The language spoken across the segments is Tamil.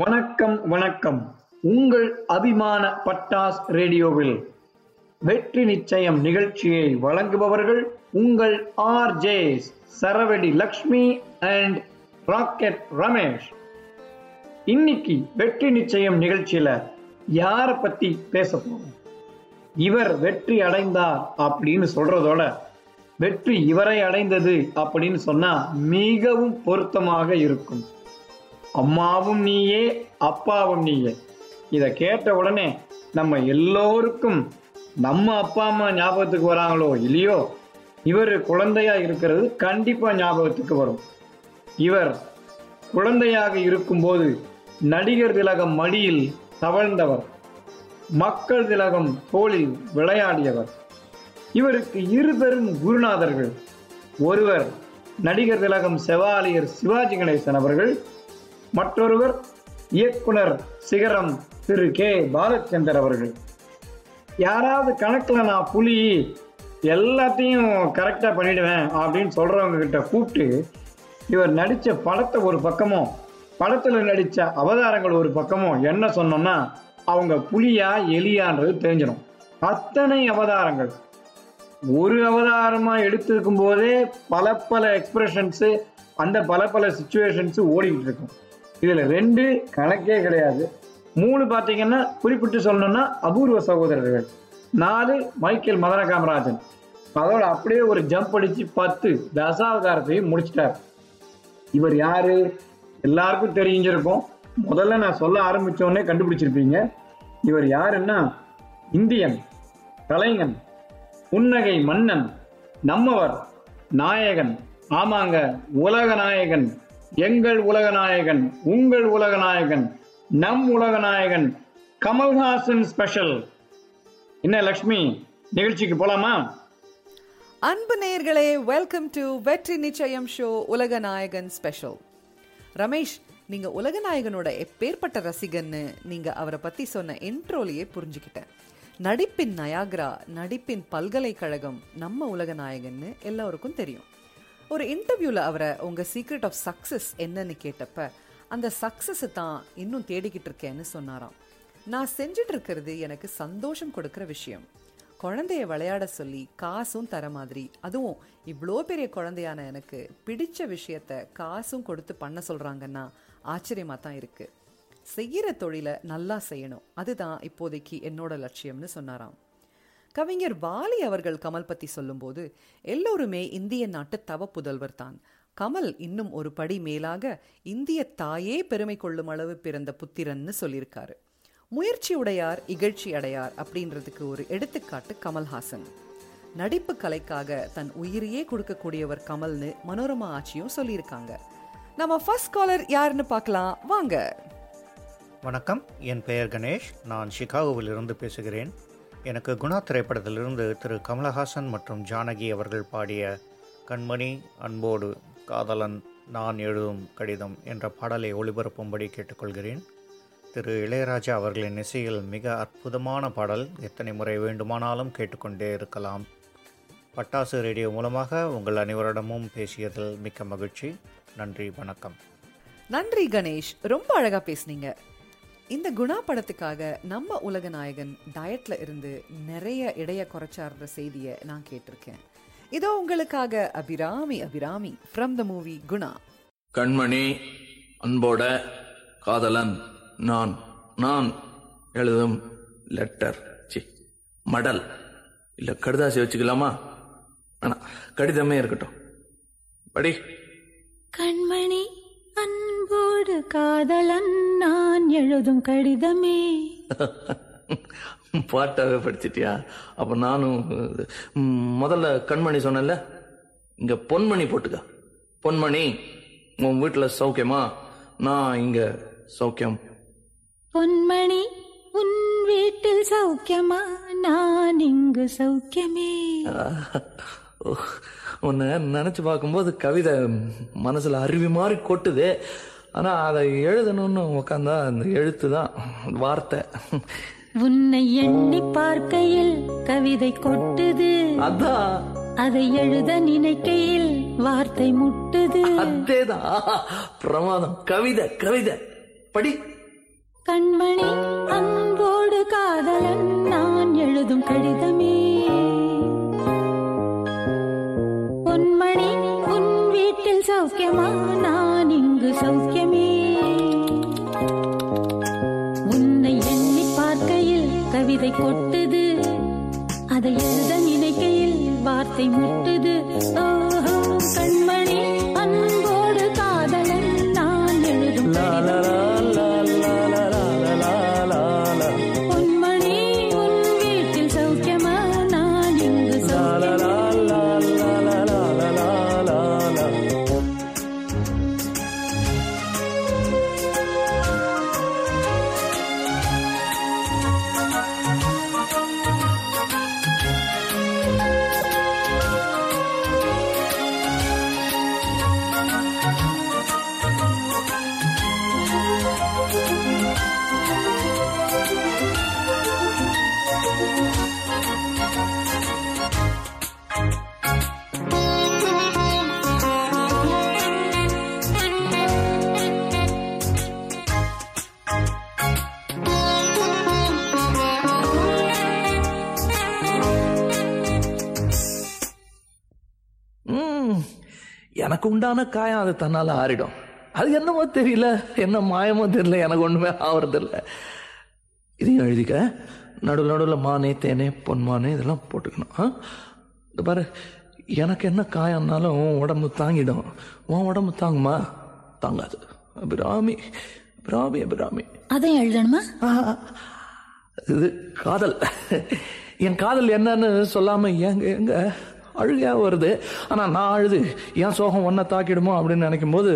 வணக்கம் வணக்கம். உங்கள் அபிமான பட்டாஸ் ரேடியோவில் வெற்றி நிச்சயம் நிகழ்ச்சியை வழங்குபவர்கள் உங்கள் R J Saravadi Lakshmi and rocket Ramesh. இன்னைக்கு வெற்றி நிச்சயம் நிகழ்ச்சியில யார பத்தி பேச போறோம்? இவர் வெற்றி அடைந்தார் அப்படின்னு சொல்றதோட வெற்றி இவரை அடைந்தது அப்படின்னு சொன்னா மிகவும் பொருத்தமாக இருக்கும். அம்மாவும் நீயே அப்பாவும் நீயே. இதை கேட்ட உடனே நம்ம எல்லோருக்கும் நம்ம அப்பா அம்மா ஞாபகத்துக்கு வராங்களோ இல்லையோ? இவர் குழந்தையா இருக்கிறது கண்டிப்பா ஞாபகத்துக்கு வரும். இவர் குழந்தையாக இருக்கும்போது நடிகர் திலகம் மடியில் தவழ்ந்தவர். மக்கள் திலகம் தோளில் விளையாடியவர். இவருக்கு இரு பெரும் குருநாதர்கள். ஒருவர் நடிகர் திலகம் செவாலியர் சிவாஜி கணேசன் அவர்கள் மற்றொருவர் இயக்குனர் சிகரம் திரு கே. பாலச்சந்தர் அவர்கள். யாராவது கணக்கில் நான் புலி எல்லாத்தையும் கரெக்டாக பண்ணிடுவேன் அப்படின்னு சொல்கிறவங்க கிட்ட கூப்பிட்டு இவர் நடித்த படத்தை ஒரு பக்கமும் படத்தில் நடித்த அவதாரங்கள் ஒரு பக்கமும் என்ன சொன்னோம்னா அவங்க புலியா எலியான்றது தெரிஞ்சிடும். அத்தனை அவதாரங்கள். ஒரு அவதாரமாக எடுத்திருக்கும் போதே பல பல எக்ஸ்பிரஷன்ஸு அந்த பல பல சுச்சுவேஷன்ஸு ஓடிக்கிட்டு இருக்கும். இதுல ரெண்டு கணக்கே கிடையாது. மூணு பார்த்தீங்கன்னா குறிப்பிட்டு சொல்லணும்னா அபூர்வ சகோதரர்கள். நாலு மைக்கேல் மதன காமராஜன். அதோட அப்படியே ஒரு ஜம்ப் அடிச்சு பத்து தசாவதாரத்தையும் முடிச்சிட்டார். இவர் யாரு? எல்லாருக்கும் தெரிஞ்சிருக்கும். முதல்ல நான் சொல்ல ஆரம்பிச்ச கண்டுபிடிச்சிருப்பீங்க. இவர் யாருன்னா இந்தியன் கலைஞன் புன்னகை மன்னன் நம்மவர் நாயகன் ஆமாங்க உலக நாயகன். எங்கள் உலகநாயகன் உங்கள் உலகநாயகன் நம் உலகநாயகன் கமல்ஹாசன் ஸ்பெஷல் என்ன லக்ஷ்மி நிகழ்ச்சிக்கு போலாமா? அன்பு நேயர்களே வெல்கம் டு வெற்றி நிச்சயம் ஷோ உலகநாயகன் ஸ்பெஷல் ரமேஷ் நீங்க உலகநாயகனோட எப்பேற்பட்ட ரசிகன்னு நீங்க அவரை பத்தி சொன்ன இன்ட்ரோலையே புரிஞ்சுக்கிட்டேன். நடிப்பின் நயாகரா நடிப்பின் பல்கலைக்கழகம் நம்ம உலகநாயகன்னு எல்லாருக்கும் தெரியும். ஒரு இன்டர்வியூல அவரை உங்க சீக்ரெட் ஆஃப் சக்சஸ் என்னன்னு கேட்டப்ப அந்த சக்சஸ் தான் இன்னும் தேடிக்கிட்டு இருக்கேன்னு சொன்னாராம். நான் செஞ்சுட்டு இருக்கிறது எனக்கு சந்தோஷம் கொடுக்குற விஷயம். குழந்தைய விளையாட சொல்லி காசும் தர மாதிரி. அதுவும் இவ்வளோ பெரிய குழந்தையான எனக்கு பிடிச்ச விஷயத்த காசும் கொடுத்து பண்ண சொல்கிறாங்கன்னா ஆச்சரியமாக தான் இருக்குது செய்கிற தொழிலை நல்லா செய்யணும். அதுதான் இப்போதைக்கு என்னோட லட்சியம்னு சொன்னாராம். கவிஞர் வாலி அவர்கள் கமல் பத்தி சொல்லும்போது எல்லோருமே இந்திய நாட்டு தவ புதல்வர் தான். கமல் இன்னும் ஒரு படி மேலாக இந்திய தாயே பெருமை கொள்ளும் அளவு பிறந்த புத்திரன்னு சொல்லியிருக்காரு. முயற்சி உடையார் இகழ்ச்சி அடையார் அப்படின்றதுக்கு ஒரு எடுத்துக்காட்டு கமல்ஹாசன். நடிப்பு கலைக்காக தன் உயிரையே கொடுக்கக்கூடியவர் கமல்னு மனோரமா ஆட்சியும் சொல்லியிருக்காங்க. நம்ம ஃபர்ஸ்ட் காலர் யாருன்னு பார்க்கலாம். வாங்க. வணக்கம். என் பெயர் கணேஷ். நான் சிகாகோவிலிருந்து பேசுகிறேன். எனக்கு குணா திரைப்படத்திலிருந்து திரு கமலஹாசன் மற்றும் ஜானகி அவர்கள் பாடிய கண்மணி அன்போடு காதலன் நான் எழுதும் கடிதம் என்ற பாடலை ஒளிபரப்பும்படி கேட்டுக்கொள்கிறேன். திரு இளையராஜா அவர்களின் இசையில் மிக அற்புதமான பாடல். எத்தனை முறை வேண்டுமானாலும் கேட்டுக்கொண்டே இருக்கலாம். பட்டாசு ரேடியோ மூலமாக உங்கள் அனைவரிடமும் பேசியதில் மிக்க மகிழ்ச்சி. நன்றி வணக்கம். நன்றி கணேஷ். ரொம்ப அழகாக பேசுனீங்க. இந்த குணா படத்துக்காக நம்ம உலக நாயகன் டயட்ல இருந்து நிறைய இடைய குறைச்சார்ற செய்தியை நான் கேட்டிருக்கேன். இதோ உங்களுக்காக Abhirami Abhirami from the movie Guna. கண்மணி அன்போட காதலன் நான் நான் எழுதும் லெட்டர் சி மடல். இல்ல கடுதாசி வச்சுக்கலாமா? வேணாம் கடிதமே இருக்கட்டும். படி கண்மணி அன்போடு காதலன் நான் எழுதும் கடிதமே. பாட்டாவே படிச்சிட்டியா? அப்ப நானும் முதல்ல கண்மணி சொன்னேன்ல இங்க பொன்மணி போட்டுக்க. பொன்மணி உன் வீட்டுல சௌக்கியமா? நான் இங்க சௌக்கியம். பொன்மணி உன் வீட்டில் சௌக்கியமா? நான் இங்கு சௌக்கியமே. உன்னை நினைச்சு பார்க்கும்போது கவிதை மனசுல அருவி மாதிரி கொட்டுது. ஆனா அதை எழுதணும்னு உக்காந்தா அந்த எழுத்து தான் வார்த்தை. உன்னை எண்ணி பார்க்கையில் கவிதை கொட்டுது. அதான் அதை எழுத நினைக்கையில் வார்த்தை முட்டுது. அதேதான் பிரமாதம். கவிதை கவிதை. படி. கண்மணி அன்போடு காதலன் நான் எழுதும் கடிதமே. சௌக்கியமா? நான் இங்கு சௌக்கியமே. உன்னை எண்ணி பார்க்கையில் கவிதை கொட்டுது. அதை எழுத நினைக்கையில் வார்த்தை முட்டுது. காயம் அது தன்னால ஆறிடும். அது என்னமோ தெரியல. என்ன மாயமோ தெரியல. எனக்கு ஒண்ணுமே ஆவறதில்ல. இதையும் எழுதிக்க. நடுவில் நடுவில் மானே தேனே பொன்மானே இதெல்லாம் போட்டுக்கணும். ஆ? இந்த பாரு எனக்கு என்ன காயம்னாலும் உன் உடம்பு தாங்கிடும். உன் உடம்பு தாங்குமா? தாங்காது. அபிராமி அபிராமி அபிராமி. அதையும் எழுதணுமா? இது காதல். என் காதல் என்னன்னு சொல்லாம எங்க எங்க அழுகையாக வருது. ஆனா நான் அழுது ஏன் சோகம் ஒன்றை தாக்கிடுமோ? அப்படின்னு நினைக்கும் போது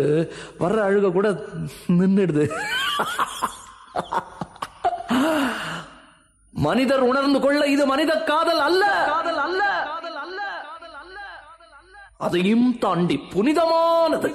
வர்ற அழுக கூட நின்றுடுது மனிதர் உணர்ந்து கொள்ள இது மனித காதல் அல்ல காதல் அல்ல. அதையும் தாண்டி புனிதமானது.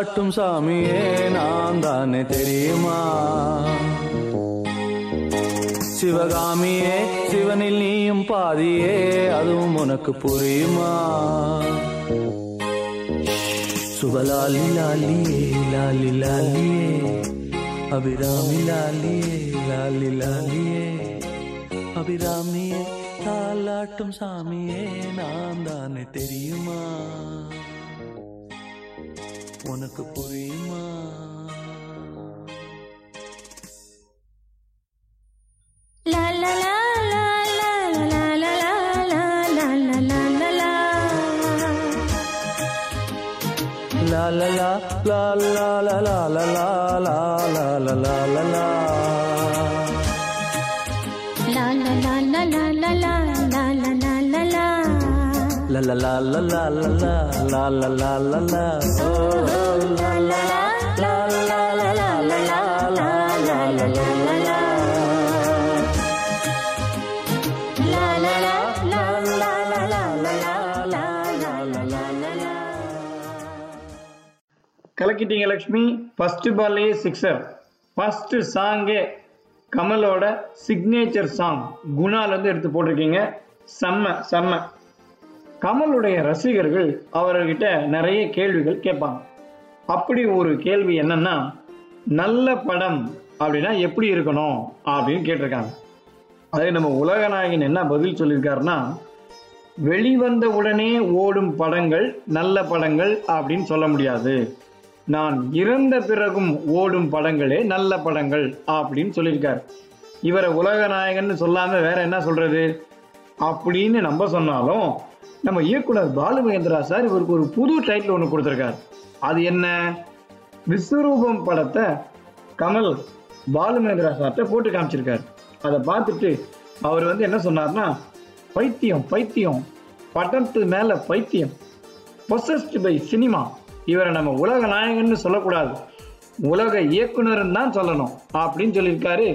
காட்டும் சாமியே நான் தானே தெரியுமா? சிவகாமியே சிவனில் நீயும் பாதியே அதுவும் உனக்கு புரியுமா? சுபலாலி லாலியே லாலி லாலியே அபிராமி லாலியே லாலி லாலியே அபிராமியே தாலாட்டும் சாமியே நான் தானே தெரியுமா? உனக்கு புரியுமா la la la la la la la la la la la la La கலக்கிட்டீங்க லக்ஷ்மி. ஃபர்ஸ்ட் பால்லையே சிக்ஸர் ஃபர்ஸ்ட் சாங்கே கமலோட சிக்னேச்சர் சாங் குணால வந்து எடுத்து போட்டிருக்கீங்க. செம்ம செம்ம. கமலுடைய ரசிகர்கள் அவர்கிட்ட நிறைய கேள்விகள் கேட்பாங்க. அப்படி ஒரு கேள்வி என்னன்னா நல்ல படம் அப்படின்னா எப்படி இருக்கணும் அப்படின்னு கேட்டிருக்காங்க. அதே நம்ம உலகநாயகன் என்ன பதில் சொல்லியிருக்காருன்னா வெளிவந்த உடனே ஓடும் படங்கள் நல்ல படங்கள் அப்படின்னு சொல்ல முடியாது. நான் இறந்த பிறகும் ஓடும் படங்களே நல்ல படங்கள் அப்படின்னு சொல்லியிருக்காரு. இவரை உலகநாயகன்னு சொல்லாம வேற என்ன சொல்றது? அப்படின்னு நம்ம சொன்னாலும் நம்ம இயக்குனர் பாலு மகேந்திரா சார் இவருக்கு ஒரு புது டைட்டில் ஒன்று கொடுத்துருக்காரு. அது என்ன? விஸ்வரூபம் படத்தை கமல் பாலுமேந்திரா சார்கிட்ட போட்டு காமிச்சிருக்காரு. அதை பார்த்துட்டு அவர் வந்து என்ன சொன்னார்னா பைத்தியம் பைத்தியம் படத்து மேலே பைத்தியம் பொசஸ்ட் பை சினிமா இவரை நம்ம உலக நாயகன்னு சொல்லக்கூடாது. உலக இயக்குனர்னு தான் சொல்லணும் அப்படின்னு சொல்லியிருக்காரு.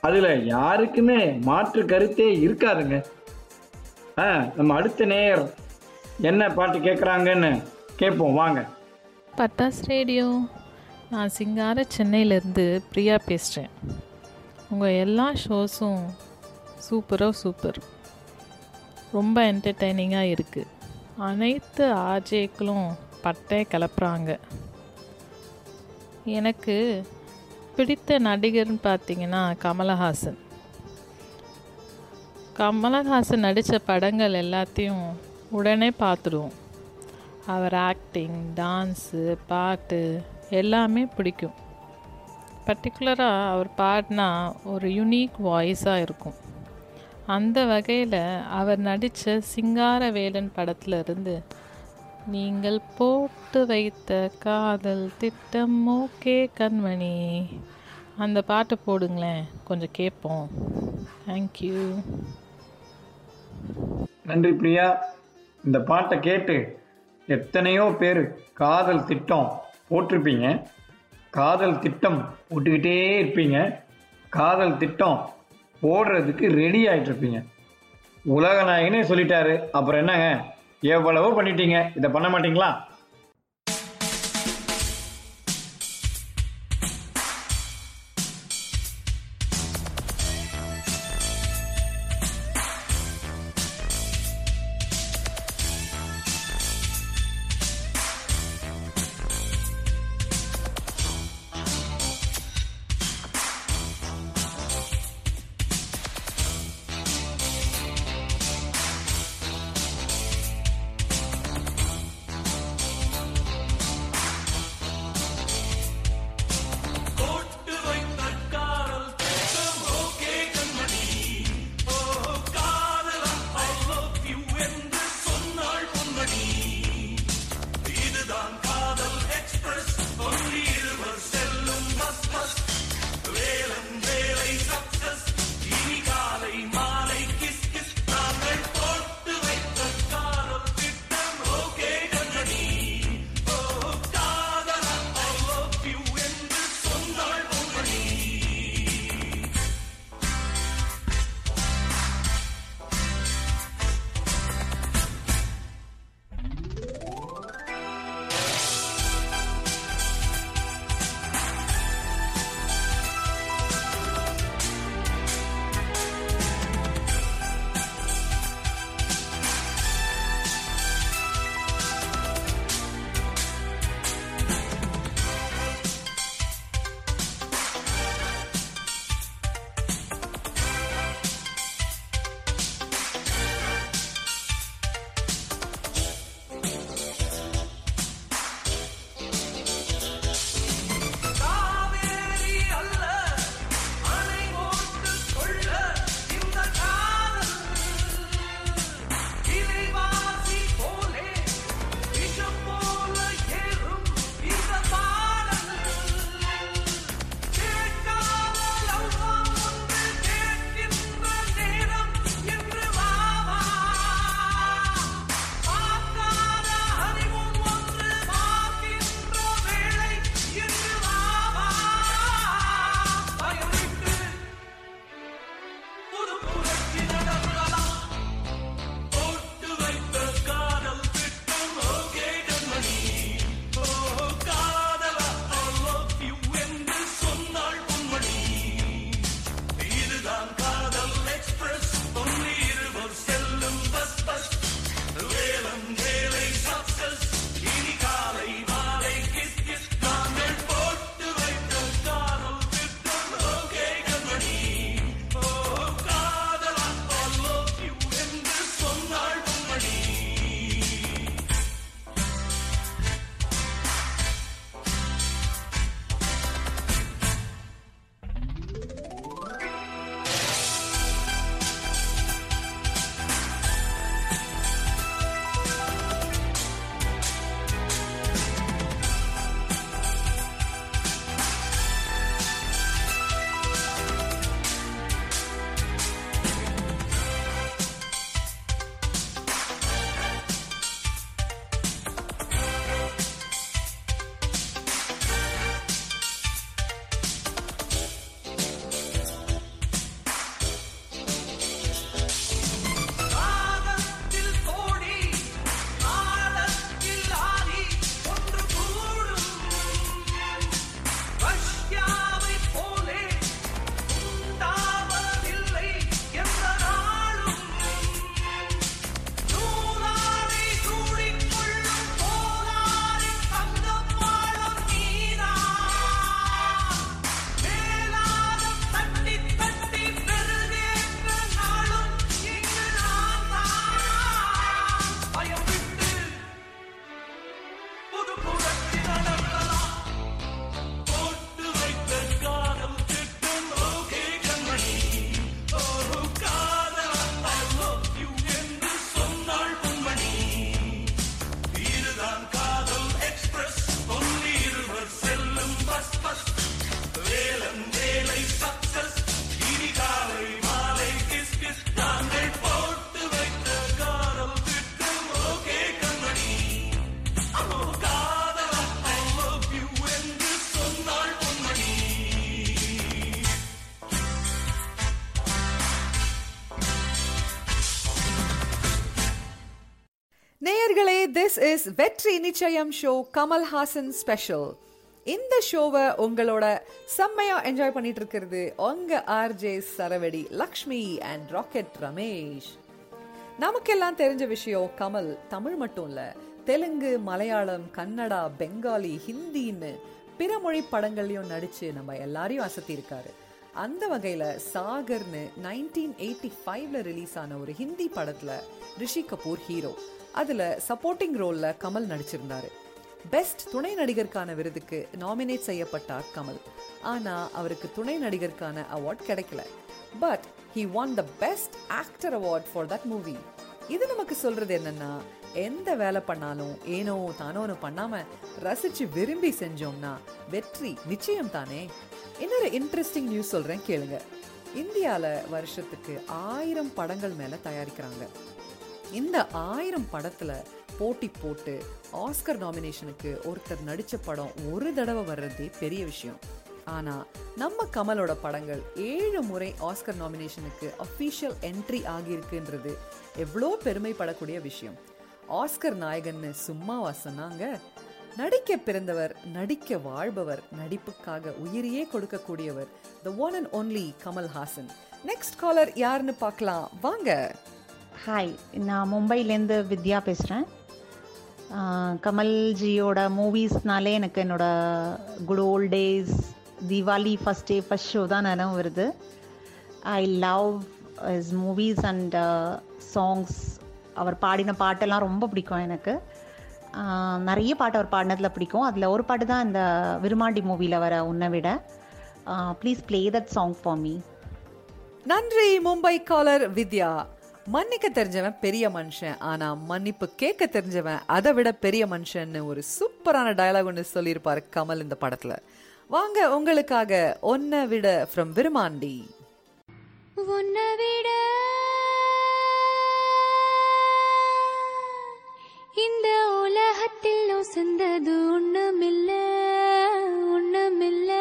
அதில் யாருக்குமே மாற்று கருத்தே இருக்காதுங்க. நம்ம அடுத்த நேயர் என்ன பாட்டு கேட்குறாங்கன்னு கேட்போம் வாங்க. பட்டாஸ் ரேடியோ. நான் சிங்கார சென்னையிலேருந்து பிரியா பேசுகிறேன் உங்கள் எல்லா ஷோஸும் சூப்பராக சூப்பர். ரொம்ப என்டர்டைனிங்காக இருக்குது அனைத்து ஆர்ஜேக்களும் பட்டை கிளப்புறாங்க எனக்கு பிடித்த நடிகர்னு பார்த்தீங்கன்னா கமலஹாசன். கமலஹாசன் நடித்த படங்கள் எல்லாத்தையும் உடனே பார்த்துடுவோம். அவர் ஆக்டிங் டான்ஸு பாட்டு எல்லாமே பிடிக்கும். பர்டிகுலராக அவர் பாடினா ஒரு யுனீக் வாய்ஸாக இருக்கும். அந்த வகையில் அவர் நடித்த சிங்காரவேலன் படத்துல இருந்து நீங்கள் போட்டு வைத்த காதல் திட்டம் ஓகே கண்மணி. அந்த பாட்டை போடுங்களேன் கொஞ்சம் கேட்போம். தேங்க்யூ நன்றி பிரியா. இந்த பாட்டை கேட்டு எத்தனையோ பேர் காதல் திட்டம் போட்டிருப்பீங்க. காதல் திட்டம் போட்டுக்கிட்டே இருப்பீங்க. காதல் திட்டம் போடுறதுக்கு ரெடி ஆகிட்ருப்பீங்க இருப்பீங்க உலக நாயகனே சொல்லிட்டாரு. அப்புறம் என்னங்க? எவ்வளவோ பண்ணிட்டீங்க. இதை பண்ண மாட்டீங்களா? இஸ் வெற்றி நிச்சயம் ஷோ கமல்ஹாசன் ஸ்பெஷல் இந்த ஷோவை உங்களோட செம்மையா என்ஜாய் பண்ணிட்டு இருக்கிறது உங்க RJ Saravadi Lakshmi and rocket Ramesh நமக்கெல்லாம் தெரிஞ்ச விஷயம் கமல் தமிழ் மட்டும் இல்ல. தெலுங்கு மலையாளம் கன்னடா பெங்காலி ஹிந்தின்னு பிற மொழி படங்கள்லயும் நடிச்சு நம்ம எல்லாரையும் அசத்தி இருக்காரு அந்த வகையில சாகர்னு நைன்டீன் எயிட்டி ஃபைவ்ல ரிலீஸ் ஆன ஒரு ஹிந்தி படத்துல ரிஷி கபூர் ஹீரோ அதுல சப்போர்ட்டிங் ரோல்ல கமல் நடிச்சிருந்தாரு. பெஸ்ட் துணை நடிகருக்கான விருதுக்கு நாமினேட் செய்யப்பட்டார் கமல். ஆனா அவருக்கு துணை நடிகருக்கான அவார்ட் கிடைக்கல. But he won the best actor award for that movie இது நமக்கு சொல்றது என்னன்னா எந்த வேலை பண்ணாலும் ஏனோ தானோன்னு பண்ணாம ரசிச்சு விரும்பி செஞ்சோம்னா வெற்றி நிச்சயம் தானே? இன்னொரு இன்ட்ரெஸ்டிங் நியூஸ் சொல்றேன் கேளுங்க. இந்தியால வருஷத்துக்கு ஆயிரம் படங்கள் மேல தயாரிக்கிறாங்க. இந்த ஆயிரம் படத்துல போட்டி போட்டு ஆஸ்கர் நாமினேஷனுக்கு ஒருத்தர் நடிச்ச படம் ஒரு தடவை வர்றதே பெரிய விஷயம். ஆனா நம்ம கமலோட படங்கள் ஏழு முறை ஆஸ்கர் நாமினேஷனுக்கு அஃபீஷியல் என்ட்ரி ஆகியிருக்குன்றது எவ்வளோ பெருமைப்படக்கூடிய விஷயம். ஆஸ்கர் நாயகன்னு சும்மாவா சொன்னாங்க? நடிக்க பிறந்தவர் நடிக்க வாழ்பவர் நடிப்புக்காக உயிரையே கொடுக்கக்கூடியவர் the one and only Kamal Haasan next caller யாருன்னு பார்க்கலாம். வாங்க. ஹாய் நான் மும்பைலேருந்து வித்யா பேசுகிறேன். கமல்ஜியோட மூவிஸ்னாலே எனக்கு என்னோடய good old days Deepavali first day first show தான் நினைவு வருது. I love is movies and songs அவர் பாடின பாட்டெல்லாம் ரொம்ப பிடிக்கும் எனக்கு. நிறைய பாட்டு அவர் பாடினதில் பிடிக்கும். அதில் ஒரு பாட்டு தான் இந்த விருமாண்டி மூவியில் வர உன்னை விட. Please play that song for me நன்றி மும்பை காலர் வித்யா. மன்னிக்க தெரிஞ்சவன் பெரிய மனுஷன் ஆனா மன்னிப்பு கேட்க தெரிஞ்சவன் அதை விட பெரிய மனுஷன்னு ஒரு சூப்பரான டயலாக் ஒன்று சொல்லியிருப்பார் கமல் இந்த படத்துல. வாங்க உங்களுக்காக ஒன்ன விட ஃப்ரம் விருமாண்டி உன்னை விட இந்த உலகத்தில் உசந்தது ஒண்ணுமில்ல ஒண்ணுமில்ல.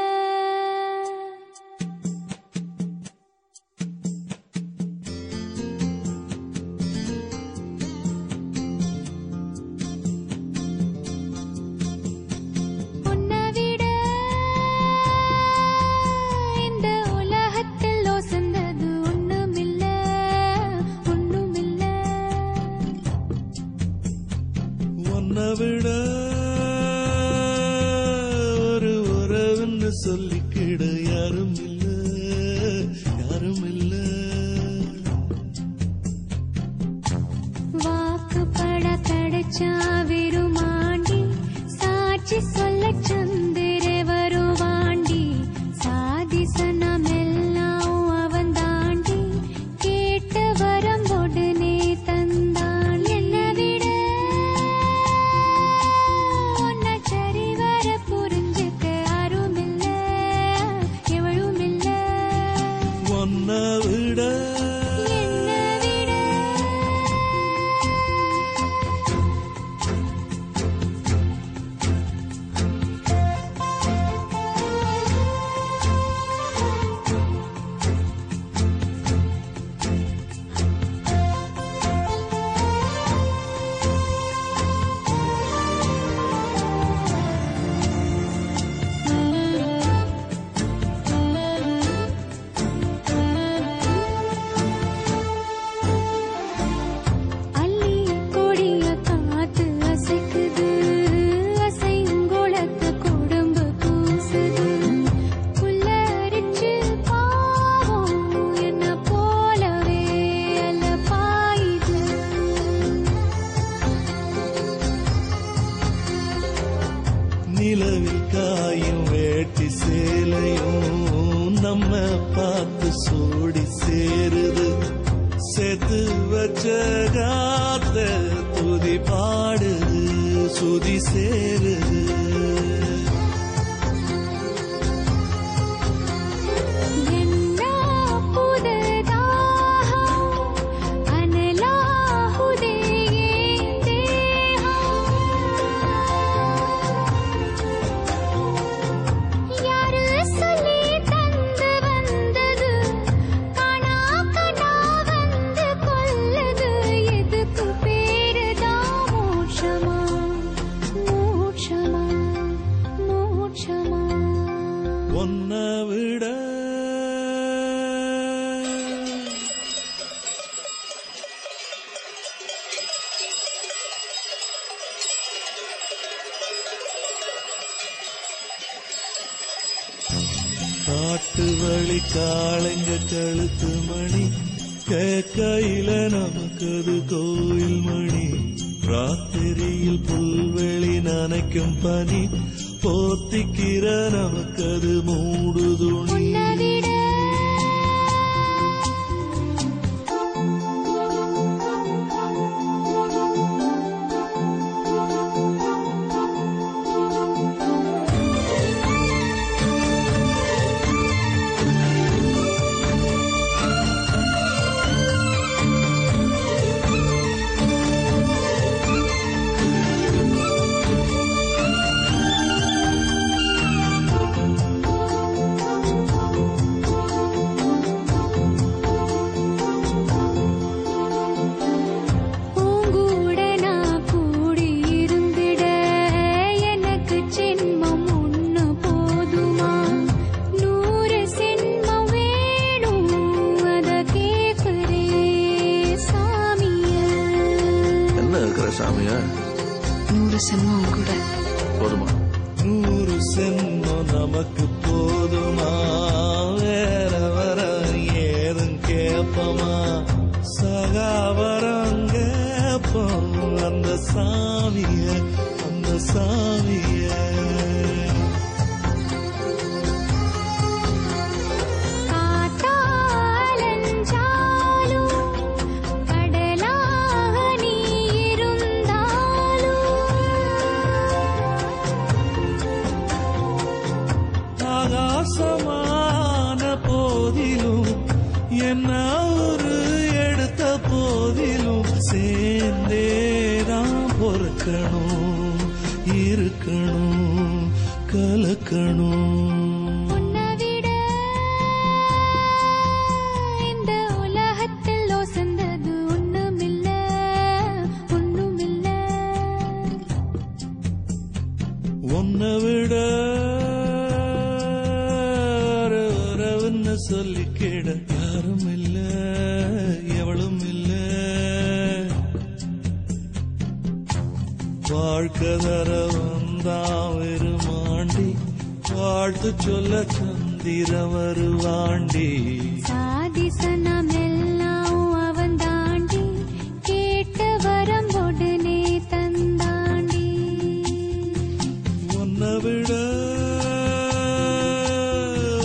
வழி கழுத்து மணி கேக்கையில நமக்கது கோயில் மணி ராத்திரியில் புல்வெளி நனைக்கும் பனி போத்திக்கிற நமக்கது மூடுதுணி. வருவாண்டி சாதி சனம் எல்லாம் அவன் தாண்டி கேட்ட வரம் உடனே தந்தாண்டி. உன்னை விட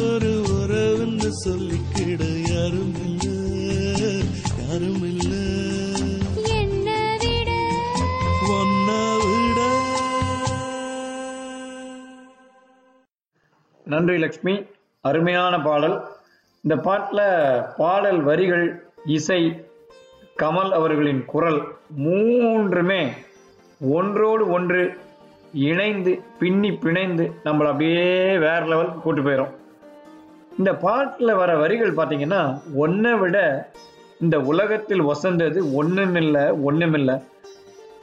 ஒரு உறவுன்னு சொல்லிக்கிட யாரும் இல்ல யாரும் இல்ல என்னை விட. உன்னை விட. நன்றி லக்ஷ்மி. அருமையான பாடல். இந்த பாட்டில் பாடல் வரிகள் இசை கமல் அவர்களின் குரல் மூன்றுமே ஒன்றோடு ஒன்று இணைந்து பின்னி பிணைந்து நம்மளை அப்படியே வேற லெவலுக்கு கூட்டு போயிடும் இந்த பாட்டில் வர வரிகள் பார்த்தீங்கன்னா ஒன்றை விட இந்த உலகத்தில் வசந்தது ஒன்றுமில்லை ஒன்றுமில்லை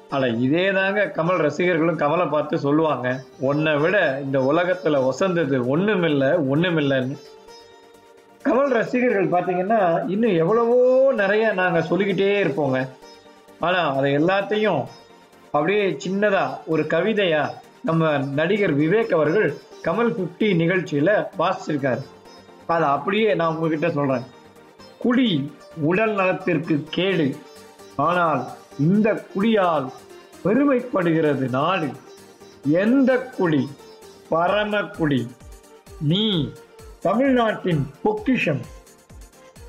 ஆனால் இதே தாங்க கமல் ரசிகர்களும் கமலை பார்த்து சொல்லுவாங்க. ஒன்றை விட இந்த உலகத்தில் வசந்தது ஒன்றுமில்லை ஒன்றுமில்லைன்னு கமல் ரசிகர்கள் பார்த்தீங்கன்னா இன்னும் எவ்வளவோ நிறைய நாங்கள் சொல்லிக்கிட்டே இருப்போங்க. ஆனால் அதை எல்லாத்தையும் அப்படியே சின்னதாக ஒரு கவிதையாக நம்ம நடிகர் விவேக் அவர்கள் கமல் ஃபிஃப்டி நிகழ்ச்சியில் வாசிச்சிருக்காரு. அதை அப்படியே நான் உங்ககிட்ட சொல்கிறேன் குடி உடல் நலத்திற்கு கேடு. ஆனால் இந்த குடியால் பெருமைப்படுகிறது நாடு. எந்த குடி? பரம குடி நீ தமிழ்நாட்டின் பொக்கிஷம்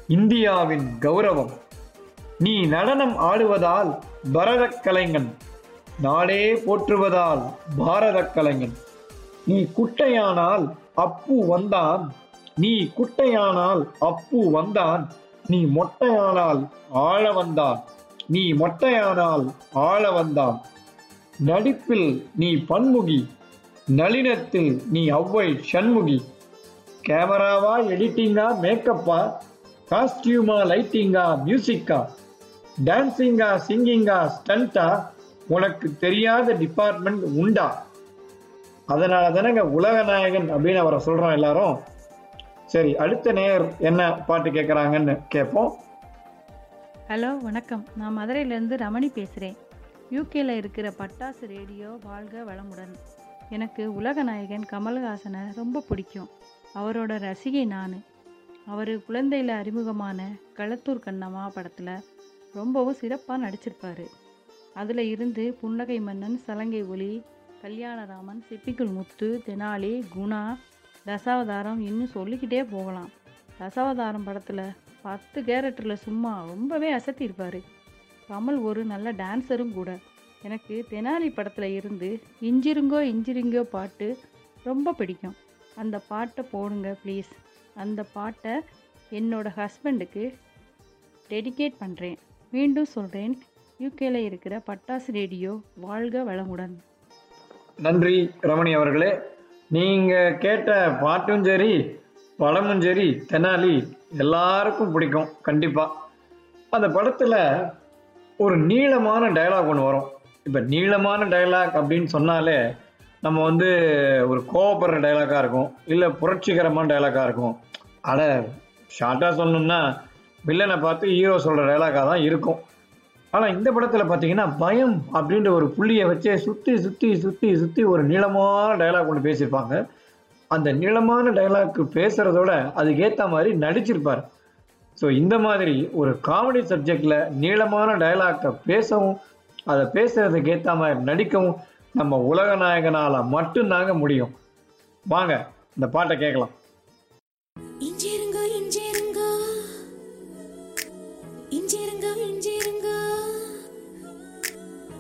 இந்தியாவின் கௌரவம். நீ நடனம் ஆடுவதால் பரதக் கலைஞன் நாடே போற்றுவதால் பாரதக் கலைஞன். நீ குட்டையானால் அப்பு வந்தான் நீ குட்டையானால் அப்பு வந்தான் நீ மொட்டையானால் ஆள வந்தான் நீ மொட்டையானால் ஆள வந்தான். நடிப்பில் நீ பன்முகி நளினத்தில் நீ ஒளவை சண்முகி. கேமராவா எடிட்டிங்கா மேக்கப்பா காஸ்டியூமா லைட்டிங்கா மியூசிக்கா டான்சிங்கா சிங்கிங்கா ஸ்டண்டா உனக்கு தெரியாத டிபார்ட்மெண்ட் உண்டா? அதனால தானேங்க உலக நாயகன் அப்படின்னு அவரை சொல்கிறோம் எல்லாரும். சரி அடுத்த நேர் என்ன பாட்டு கேட்குறாங்கன்னு கேட்போம் ஹலோ வணக்கம். நான் மதுரையிலேருந்து ரமணி பேசுகிறேன் யூகேல இருக்கிற பட்டாசு ரேடியோ வாழ்க வளமுடன். எனக்கு உலக நாயகன் கமல்ஹாசனை ரொம்ப பிடிக்கும். அவரோட ரசிகை நான். அவர் குழந்தையில் அறிமுகமான களத்தூர் கண்ணம்மா படத்தில் ரொம்பவும் சிறப்பாக நடிச்சிருப்பார். அதில் இருந்து புன்னகை மன்னன் சலங்கை ஒலி கல்யாணராமன் சிப்பிக்குள் முத்து தெனாலி குணா தசாவதாரம் இன்னும் சொல்லிக்கிட்டே போகலாம். தசாவதாரம் படத்தில் பத்து கேரக்டரில் சும்மா ரொம்பவே அசத்தியிருப்பார். கமல் ஒரு நல்ல டான்ஸரும் கூட. எனக்கு தெனாலி படத்தில் இருந்து இஞ்சிருங்கோ இஞ்சிருங்கோ பாட்டு ரொம்ப பிடிக்கும். அந்த பாட்டை போடுங்க ப்ளீஸ் அந்த பாட்டை என்னோட ஹஸ்பண்டுக்கு டெடிகேட் பண்ணுறேன் மீண்டும் சொல்கிறேன் யூகேல இருக்கிற பட்டாசு ரேடியோ வாழ்க வளமுடன். நன்றி ரமணி அவர்களே. நீங்கள் கேட்ட பாட்டும் சரி படமும் சரி தெனாலி எல்லாருக்கும் பிடிக்கும் கண்டிப்பாக அந்த படத்தில் ஒரு நீளமான டயலாக் ஒன்று வரும். இப்போ நீளமான டயலாக் அப்படின்னு சொன்னாலே நம்ம வந்து ஒரு கோவப்படுற டயலாக்காக இருக்கும். இல்லை புரட்சிகரமான டயலாக்காக இருக்கும். அட ஷார்ட்டாக சொல்லணும்னா வில்லனை பார்த்து ஹீரோ சொல்கிற டயலாக்காக தான் இருக்கும். ஆனால் இந்த படத்தில் பார்த்தீங்கன்னா பயம் அப்படின்ற ஒரு புள்ளியை வச்சே சுற்றி சுற்றி சுற்றி சுற்றி ஒரு நீளமான டயலாக் ஒன்று பேசியிருப்பாங்க. அந்த நீளமான டைலாக்கு பேசுகிறதோட அதுக்கேற்ற மாதிரி நடிச்சிருப்பார். ஸோ இந்த மாதிரி ஒரு காமெடி சப்ஜெக்டில் நீளமான டைலாக்கை பேசவும் அதை பேசுகிறதுக்கு ஏற்ற மாதிரி நடிக்கவும் நம்ம உலக நாயகனால் மட்டும்தாங்க முடியும். வாங்க இந்த பாட்டை கேட்கலாம்.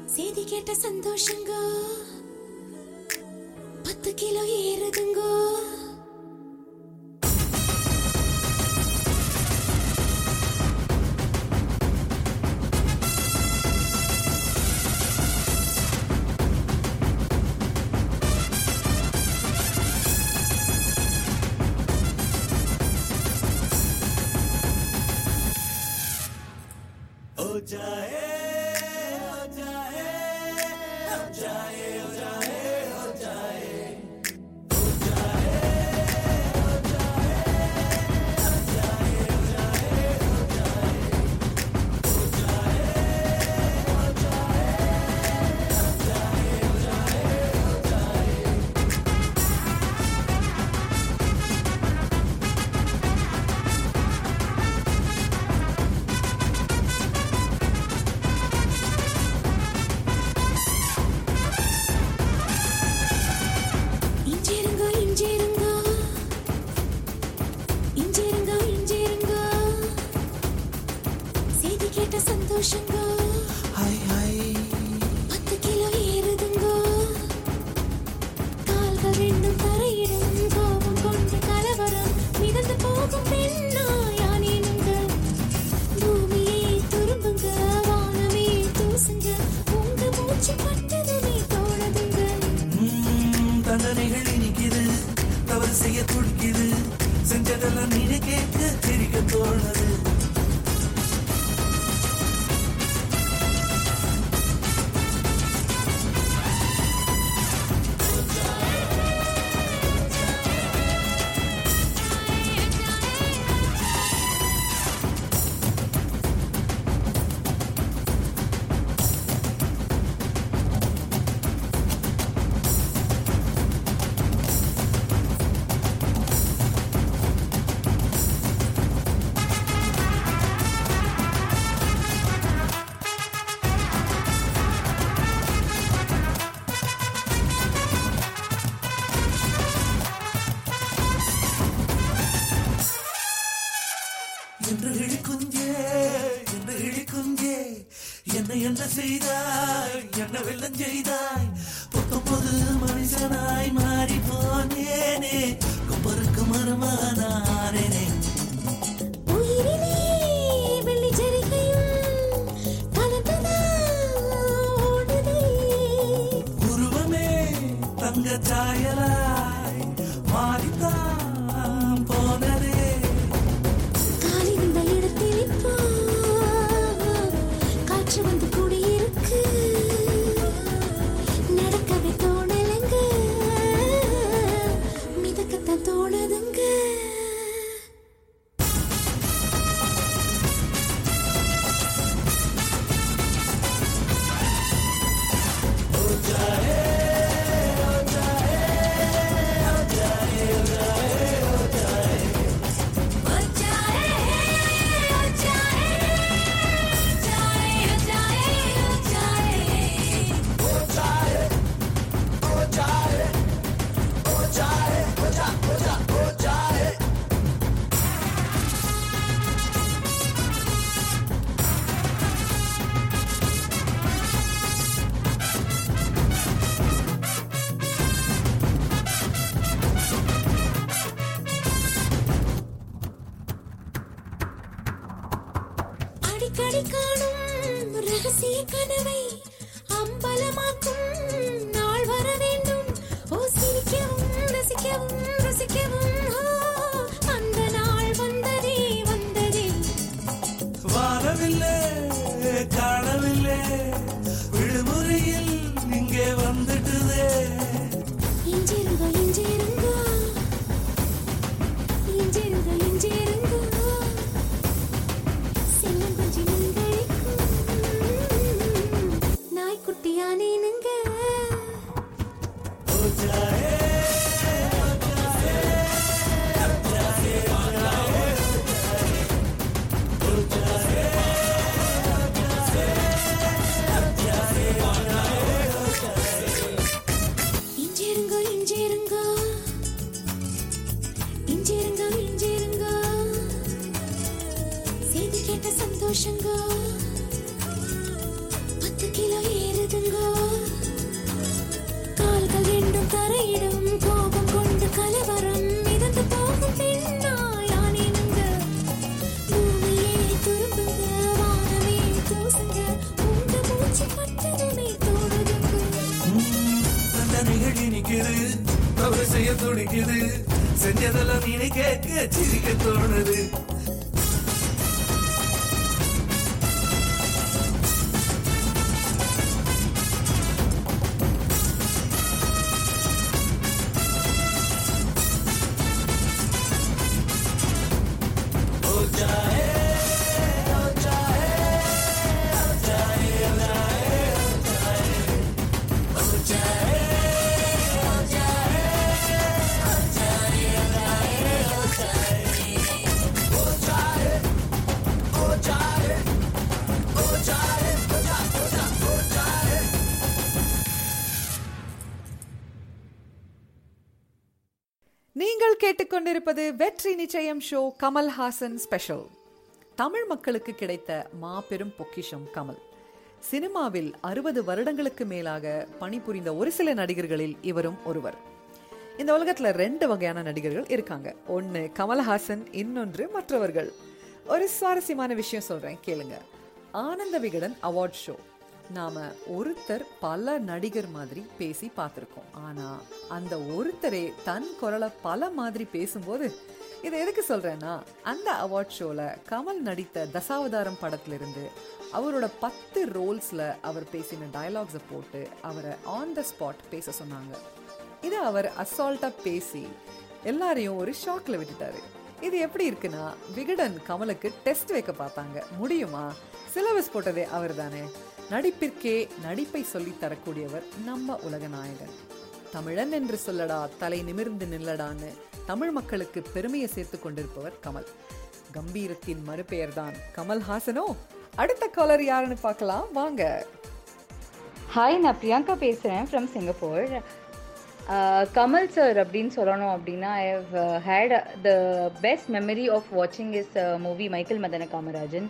செய்தி கேட்ட சந்தோஷங்க. பத்து கிலோ ஏறுதுங்கோ. என்ன வெள்ளம் செய்தாய் பத்தொன்பது கேட்டுக்கொண்டிருப்பது வெற்றி நிச்சயம் ஷோ கமல்ஹாசன் ஸ்பெஷல் தமிழ் மக்களுக்கு கிடைத்த மாபெரும் பொக்கிஷம் கமல். சினிமாவில் அறுபது வருடங்களுக்கு மேலாக பணிபுரிந்த ஒரு சில நடிகர்களில் இவரும் ஒருவர். இந்த உலகத்துல ரெண்டு வகையான நடிகர்கள் இருக்காங்க. ஒன்னு கமல்ஹாசன் இன்னொன்று மற்றவர்கள். ஒரு சுவாரஸ்யமான விஷயம் சொல்றேன் கேளுங்க. Ananda Vikatan award show. நாம ஒருத்தர் பல நடிகர் மாதிரி பேசி பார்த்துருக்கோம். ஆனா அந்த ஒருத்தரே தன் குரலை பல மாதிரி பேசும்போது இதை எதுக்கு சொல்றேன்னா அந்த அவார்ட் ஷோல கமல் நடித்த தசாவதாரம் படத்துல இருந்து அவரோட பத்து ரோல்ஸ்ல அவர் பேசின டயலாக்ஸை போட்டு அவரை ஆன் த ஸ்பாட் பேச சொன்னாங்க. இதை அவர் அசால்ட்டா பேசி எல்லாரையும் ஒரு ஷாக்ல விட்டுட்டாரு. இது எப்படி இருக்குன்னா விகடன் கமலுக்கு டெஸ்ட் வைக்க பார்த்தாங்க. முடியுமா? சிலபஸ் போட்டதே அவர் தானே நடிப்பிற்கே நடிப்பை சொல்லி தரக்கூடியவர் நம்ம உலகநாயகன். தமிழன் என்று சொல்லடா தலை நிமிர்ந்து நில்லடான்னு தமிழ் மக்களுக்கு பெருமையை சேர்த்து கொண்டிருப்பவர் கமல். கம்பீரத்தின் மறுபெயர்தான் கமல்ஹாசனோ? அடுத்த காலர் யாருன்னு பார்க்கலாம் வாங்க. ஹாய் நான் பிரியங்கா பேசுகிறேன் ஃப்ரம் சிங்கப்பூர் கமல் சார் அப்படின்னு சொல்லணும் அப்படின்னா I have had the best memory of வாட்சிங் is movie Michael Madana Kamarajan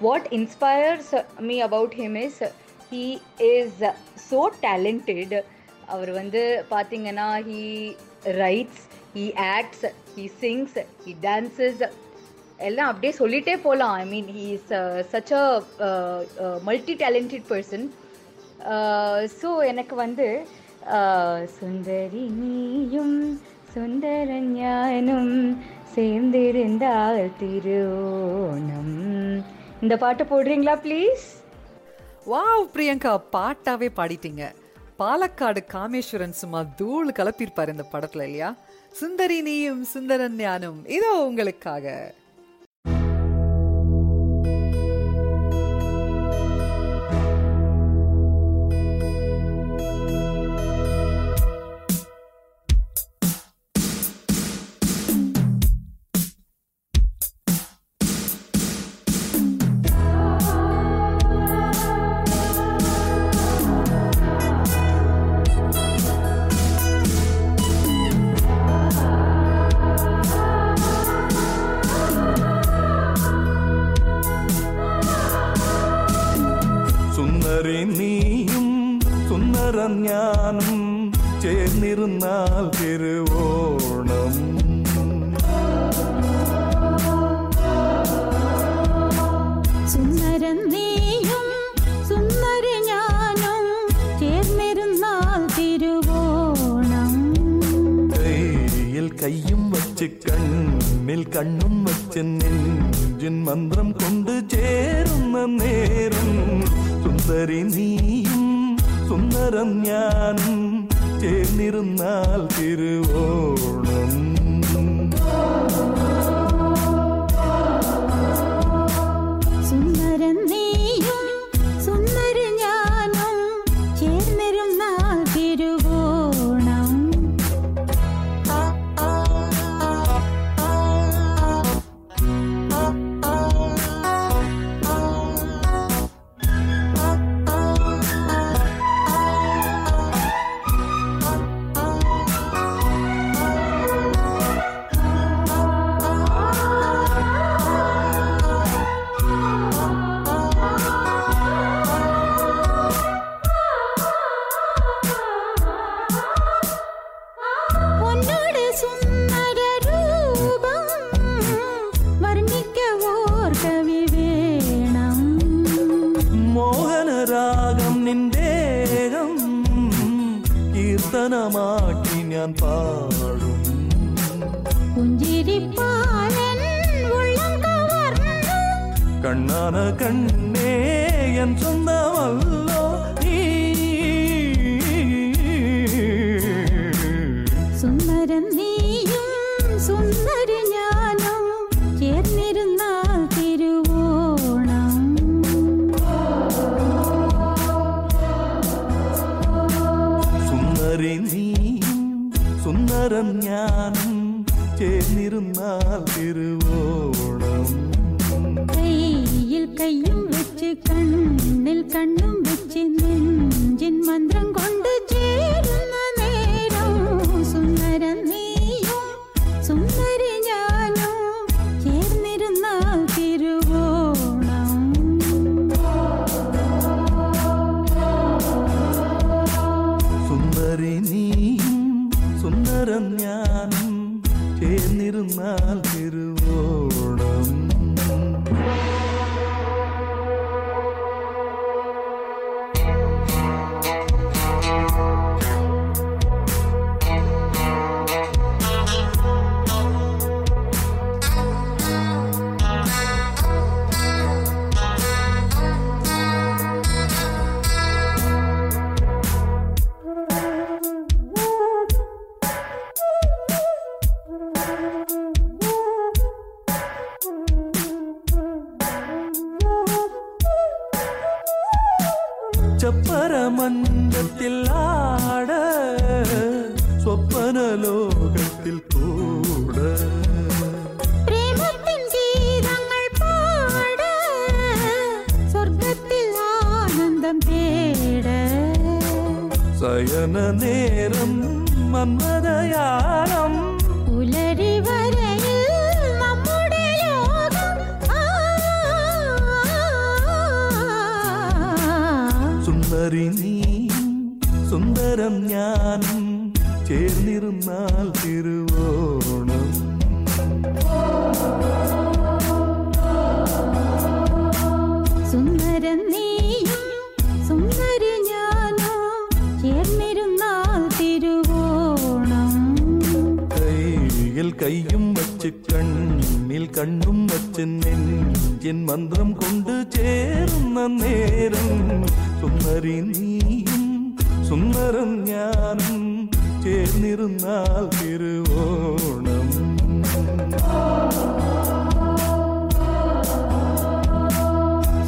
what inspires me about him is he is so talented அவர் வந்து பார்த்தீங்கன்னா he writes he acts he sings he dances எல்லாம் அப்படியே சொல்லிகிட்டே போகலாம் I mean he is such a multi talented person so எனக்கு வந்து uh, சுந்தரி நீயும் சுந்தர ஞானும் சேர்ந்திருந்தால் திருவோணம். இந்த பாட்டு போடுறீங்களா ப்ளீஸ் வாவ் பிரியங்கா பாட்டாவே பாடிட்டீங்க. பாலக்காடு காமேஸ்வரன் சும்மா தூள் கலப்பியிருப்பார் இந்த படத்துல இல்லையா? சுந்தரி நீயும் சுந்தரன் ஞானும் இதோ உங்களுக்காக. നേരം മന്മതയാളം ഉലരി വരയിൽ നമ്മുടെ ലോകം സുന്ദരി നീ സുന്ദരം ഞാനും ചേർന്നിരുന്നാൽ തിരുവോണം കണ്ണിൽ കണ്ണും വച്ച് നെഞ്ചിൻ മന്ത്രം കൊണ്ട് ചേർന്ന നേരം സുന്ദരി നീയും സുന്ദരം ഞാനും ചേർന്നിരുന്നാൽ തിരുവോണം.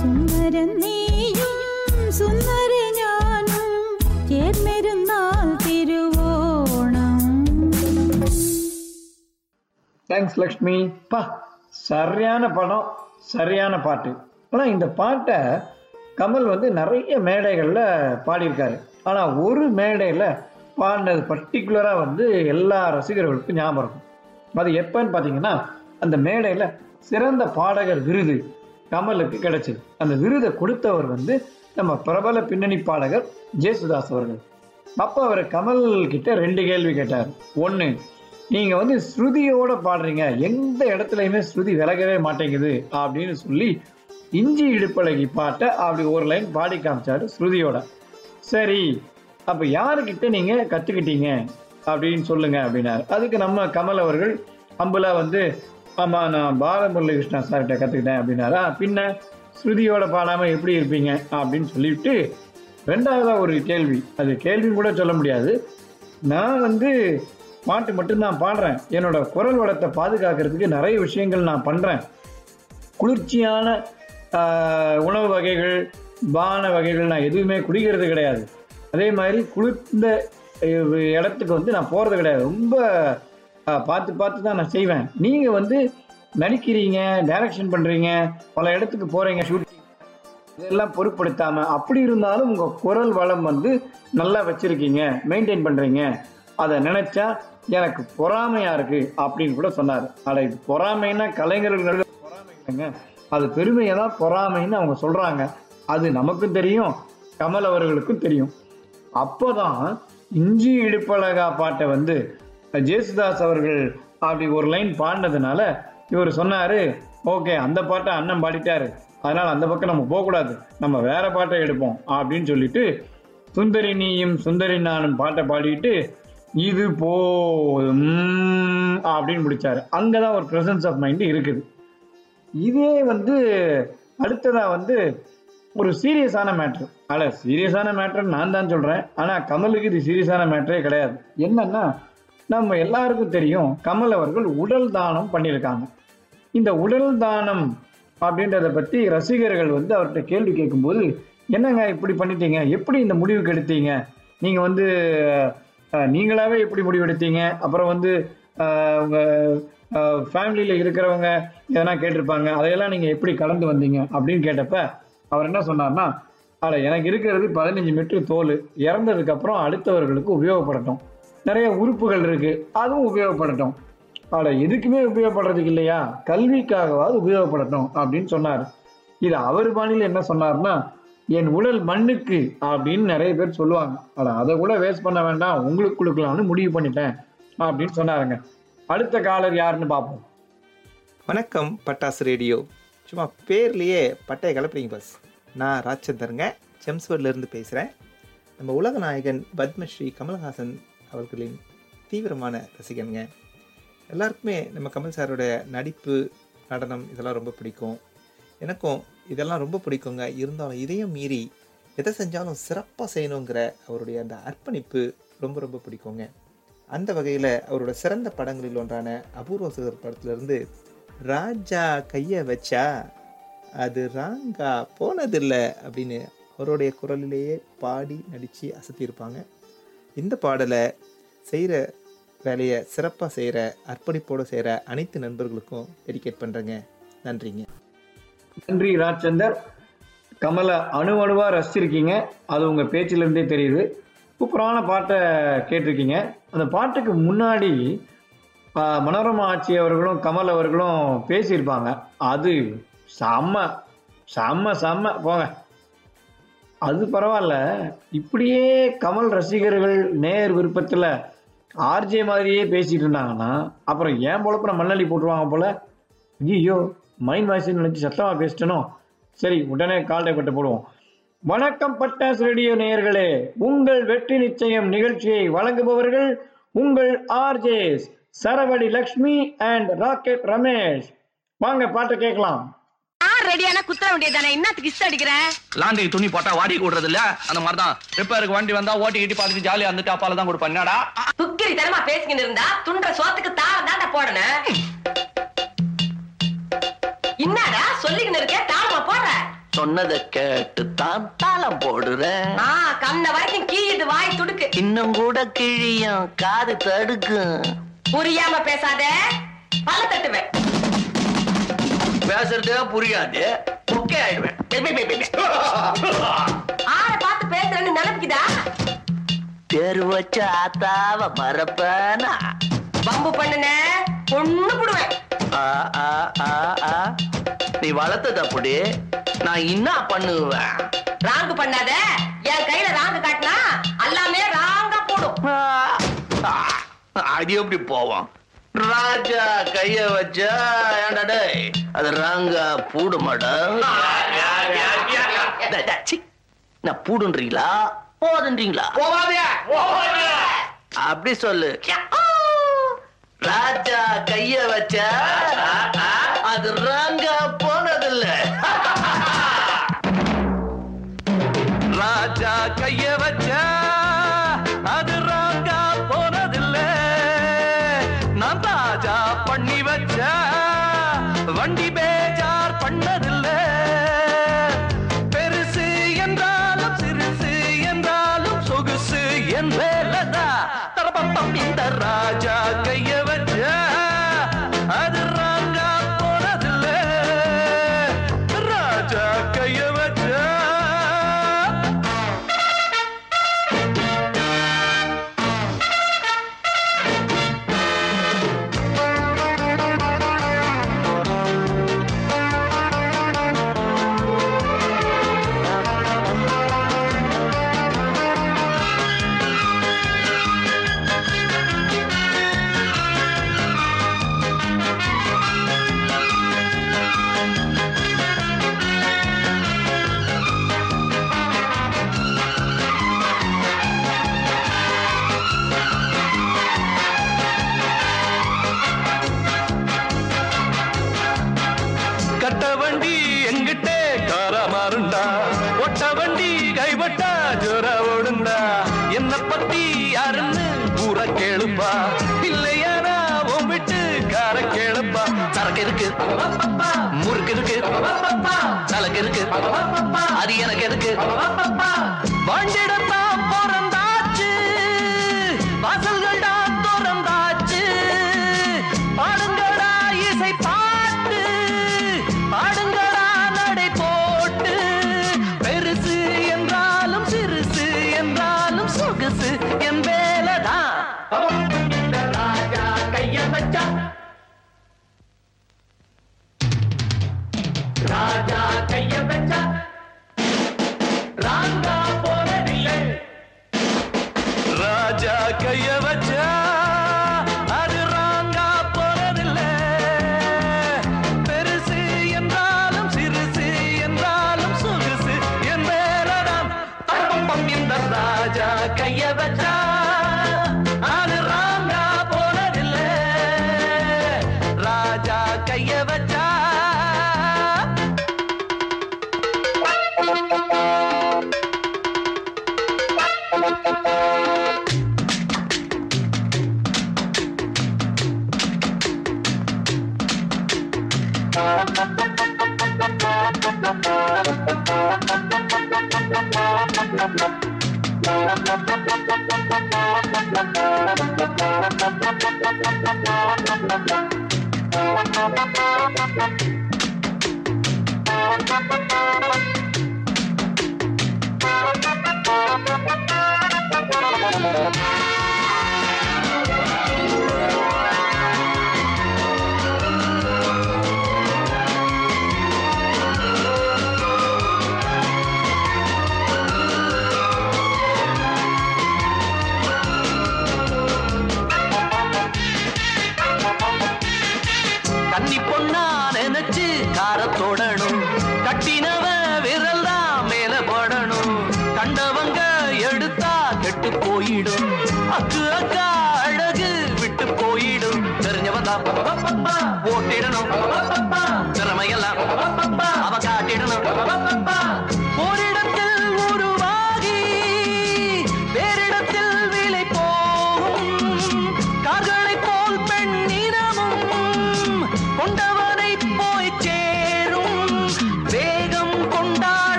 സുന്ദരം നീയും தேங்க்ஸ் லக்ஷ்மி பா சரியான படம் சரியான பாட்டு. ஆனால் இந்த பாட்டை கமல் வந்து நிறைய மேடைகளில் பாடியிருக்காரு. ஆனால் ஒரு மேடையில் பாடினது பர்டிகுலராக வந்து எல்லா ரசிகர்களுக்கும் ஞாபகம் இருக்கும். அது எப்போன்னு பார்த்தீங்கன்னா அந்த மேடையில் சிறந்த பாடகர் விருது கமலுக்கு கிடைச்சது. அந்த விருதை கொடுத்தவர் வந்து நம்ம பிரபல பின்னணி பாடகர் ஜேசுதாஸ் அவர்கள். அப்போ அவர் கமல் கிட்ட ரெண்டு கேள்வி கேட்டார். ஒன்று நீங்க வந்து ஸ்ருதியோட பாடுறீங்க. எந்த இடத்துலையுமே ஸ்ருதி விலகவே மாட்டேங்குது அப்படின்னு சொல்லி இஞ்சி இடுப்பழகி பாட்டை அப்படி ஒரு லைன் பாடி காமிச்சாரு ஸ்ருதியோட. சரி அப்ப யாருக்கிட்ட நீங்க கத்துக்கிட்டீங்க அப்படின்னு சொல்லுங்க அப்படின்னாரு. அதுக்கு நம்ம கமல் அவர்கள் அம்புலா வந்து ஆமா நான் பாலமுரளி கிருஷ்ணா சார்கிட்ட கத்துக்கிட்டேன் அப்படின்னாரா. பின்ன ஸ்ருதியோட பாடாம எப்படி இருப்பீங்க? அப்படின்னு சொல்லிட்டு ரெண்டாவதா ஒரு கேள்வி. அது கேள்வின்னு கூட சொல்ல முடியாது. நான் வந்து பாட்டு மட்டும்தான் பாடுறேன் என்னோட குரல் வளத்தை பாதுகாக்கிறதுக்கு நிறைய விஷயங்கள் நான் பண்ணுறேன் குளிர்ச்சியான உணவு வகைகள் பான வகைகள் நான் எதுவுமே குடிக்கிறது கிடையாது. அதே மாதிரி குளிர்ந்த இடத்துக்கு வந்து நான் போகிறது கிடையாது. ரொம்ப பார்த்து பார்த்து தான் நான் செய்வேன். நீங்கள் வந்து நடிக்கிறீங்க டைரக்ஷன் பண்ணுறீங்க பல இடத்துக்கு போகிறீங்க ஷூட்டிங் இதெல்லாம் பொருட்படுத்தாமல் அப்படி இருந்தாலும் உங்கள் குரல் வளம் வந்து நல்லா வச்சுருக்கீங்க மெயின்டைன் பண்ணுறீங்க அதை நினச்சா எனக்கு பொறாமையா இருக்கு அப்படின்னு கூட சொன்னார். அட இது பொறாமைன்னா கலைஞர்கள் பொறாமை இல்லைங்க அது பெருமையை தான் பொறாமைன்னு அவங்க சொல்றாங்க. அது நமக்கும் தெரியும் கமல் அவர்களுக்கும் தெரியும். அப்போதான் இஞ்சி இடுப்பழகா பாட்டை வந்து ஜேசுதாஸ் அவர்கள் அப்படி ஒரு லைன் பாடினதுனால இவர் சொன்னாரு ஓகே அந்த பாட்டை அண்ணன் பாடிட்டாரு. அதனால அந்த பக்கம் நம்ம போகக்கூடாது. நம்ம வேற பாட்டை எடுப்போம். அப்படின்னு சொல்லிட்டு சுந்தரி நீயும் சுந்தரி நானும் பாட்டை பாடிட்டு இது போதும். அப்படின்னு முடிச்சாரு. அங்கதான் ஒரு பிரசன்ஸ் ஆஃப் மைண்ட் இருக்குது. இதே வந்து அடுத்ததா வந்து ஒரு சீரியஸான மேட்ரு அல்ல சீரியஸான மேட்ருன்னு நான் தான் சொல்றேன். ஆனா கமலுக்கு இது சீரியஸான மேட்டரே கிடையாது. என்னன்னா நம்ம எல்லாருக்கும் தெரியும் கமல் அவர்கள் உடல் தானம் பண்ணியிருக்காங்க. இந்த உடல் தானம் அப்படின்றத பத்தி ரசிகர்கள் வந்து அவர்கிட்ட கேள்வி கேட்கும்போது என்னங்க இப்படி பண்ணிட்டீங்க? எப்படி இந்த முடிவுக்கு எடுத்தீங்க? நீங்க வந்து நீங்களாவே எப்படி முடிவெடுத்தீங்க? அப்புறம் வந்து உங்க ஃபேமிலியில இருக்கிறவங்க எதனா கேட்டிருப்பாங்க அதையெல்லாம் நீங்க எப்படி கடந்து வந்தீங்க? அப்படின்னு கேட்டப்ப அவர் என்ன சொன்னார்னா அட எனக்கு இருக்கிறது பதினஞ்சு மீட்டர் தோல். இறந்ததுக்கு அப்புறம் அடுத்தவர்களுக்கு உபயோகப்படட்டும். நிறைய உறுப்புகள் இருக்கு அதுவும் உபயோகப்படட்டும். அட எதுக்குமே உபயோகப்படுறதுக்கு இல்லையா? கல்விக்காகவாது உபயோகப்படட்டும் அப்படின்னு சொன்னார். இது அவர் பாணியில் என்ன சொன்னார்னா என் உடல் மண்ணுக்கு அப்படின்னு நிறைய பேர் சொல்லுவாங்க. ஆனா அதை கூட வேஸ்ட் பண்ண வேண்டாம் உங்களுக்கு கொடுக்கலாம்னு முடிவு பண்ணிட்டேன் அப்படின்னு சொன்னாருங்க. அடுத்த காலர் யாருன்னு பார்ப்போம். வணக்கம் பட்டாசு ரேடியோ. சும்மா பேர்லேயே பட்டையை கிளப்புறீங்க பஸ் நான் ராஜச்சந்தருங்க செம்ஸ்வர்ல இருந்து பேசுகிறேன் நம்ம உலக நாயகன் பத்மஸ்ரீ கமல்ஹாசன் அவர்களின் தீவிரமான ரசிகனுங்க. எல்லாருக்குமே நம்ம கமல் சாரோட நடிப்பு நடனம் இதெல்லாம் ரொம்ப பிடிக்கும். எனக்கும் இதெல்லாம் ரொம்ப பிடிக்குங்க. இருந்தாலும் இதையும் மீறி எதை செஞ்சாலும் சிறப்பாக செய்யணுங்கிற அவருடைய அந்த அர்ப்பணிப்பு ரொம்ப ரொம்ப பிடிக்குங்க. அந்த வகையில் அவரோட சிறந்த படங்களில் ஒன்றான அபூர்வ சுகர் படத்துலேருந்து ராஜா கையை வச்சா அது ராங்கா போனதில்லை அப்படின்னு அவருடைய குரலிலேயே பாடி நடித்து அசத்தியிருப்பாங்க. இந்த பாடலை செய்கிற வேலையை சிறப்பாக செய்கிற அர்ப்பணிப்போடு செய்கிற அனைத்து நண்பர்களுக்கும் டெடிகேட் பண்ணுறேங்க நன்றிங்க. நன்றி ராஜ்சந்தர். கமலை அணு அணுவாக ரசிச்சிருக்கீங்க. அது உங்கள் பேச்சிலிருந்தே தெரியுது. சூப்பரான பாட்டை கேட்டிருக்கீங்க. அந்த பாட்டுக்கு முன்னாடி மனோரமா ஆட்சி அவர்களும் கமல் அவர்களும் பேசியிருப்பாங்க. அது செம்ம செம்ம செம்ம. போங்க. அது பரவாயில்ல. இப்படியே கமல் ரசிகர்கள் நேர் விருப்பத்தில் ஆர்ஜே மாதிரியே பேசிகிட்டு இருந்தாங்கன்னா அப்புறம் ஏன் பொழப்புற மண்ணள்ளி போட்டுருவாங்க போல? ஐயோ மைண்ட் வாய்ஸ் நினைச்சு சத்தமா பேசிட்டனோ? சரி உடனே கால் பட்ட போடுவோம். வணக்கம் பட்டாஸ் ரேடியோ நேயர்களே உங்கள் வெற்றி நிச்சயம் நிகழ்ச்சியை வழங்குபவர்கள் உங்கள் RJs Saravadi Lakshmi and rocket Ramesh. வாங்க பாட்டை கேட்கலாம். ரெடியான குத்துற வேண்டியதானே என்னத்துக்கு இஷ்டம் அடிக்கிற? லாண்ட்ரி துணி போட்டா வாடி கூடுறது இல்ல அந்த மாதிரி தான் ரிப்பேருக்கு வண்டி வந்தா ஓட்டி கிட்டி பார்த்துட்டு ஜாலியா இருந்துட்டு அப்பால தான் கொடுப்பேன். என்னடா? துக்கிரி தனமா பேசிக்கிட்டு இருந்தா துண்ட சோத்துக்கு தாரம் தாண்டா போடணும். என்னடா சொல்லிக்கின்னு இருக்க தாளமா போடுற சொன்னதை கேட்டு தான் தாளம் போடுறேன் ஆ கண்ண வரைக்கும் கீயுது வாய் துடுக்கு. இன்னும் கூட கிழியும் காது தடுக்கும் புரியாம பேசாத. பல தட்டுவேன். பேசுறதே புரியாது. முக்கே ஆயிடுவேன். ஆளை பார்த்து பேசுறேன்னு நினைப்புக்குதா? பேரு வச்ச ஆத்தாவ மறப்பேனா? பம்பு பண்ணுன. பொண்ணு புடுவேன் ஆ, ஆ, ஆ, ஆ. நீ வளர்த்தது அப்படி. நான் என்ன பண்ணுவேன்? ராங்கு பண்ணாத. என் கையில ராங்கு காட்டினா எல்லாமே ராங்கா போடும். ஆ, அது எப்படி போவோம் ராஜா கைய வச்சா ஏன்டா டேய் அது ராங்கா பூடுமாடா. நான் பூடுன்றீங்களா? போதுன்றீங்களா அப்படி சொல்லு. ராஜா கைய வச்சா அது ராங்கா போனதில்ல. ஜோர ஓடுந்தா என்ன பத்தி யாருன்னு பூரா கேளுப்பா. இல்லையானா உன் விட்டு கார கேளுப்பா. சரக்கு இருக்கு. முறுக்கு இருக்கு. சலக்கு இருக்கு. அது எனக்கு இருக்கு. வண்டிடத்தான்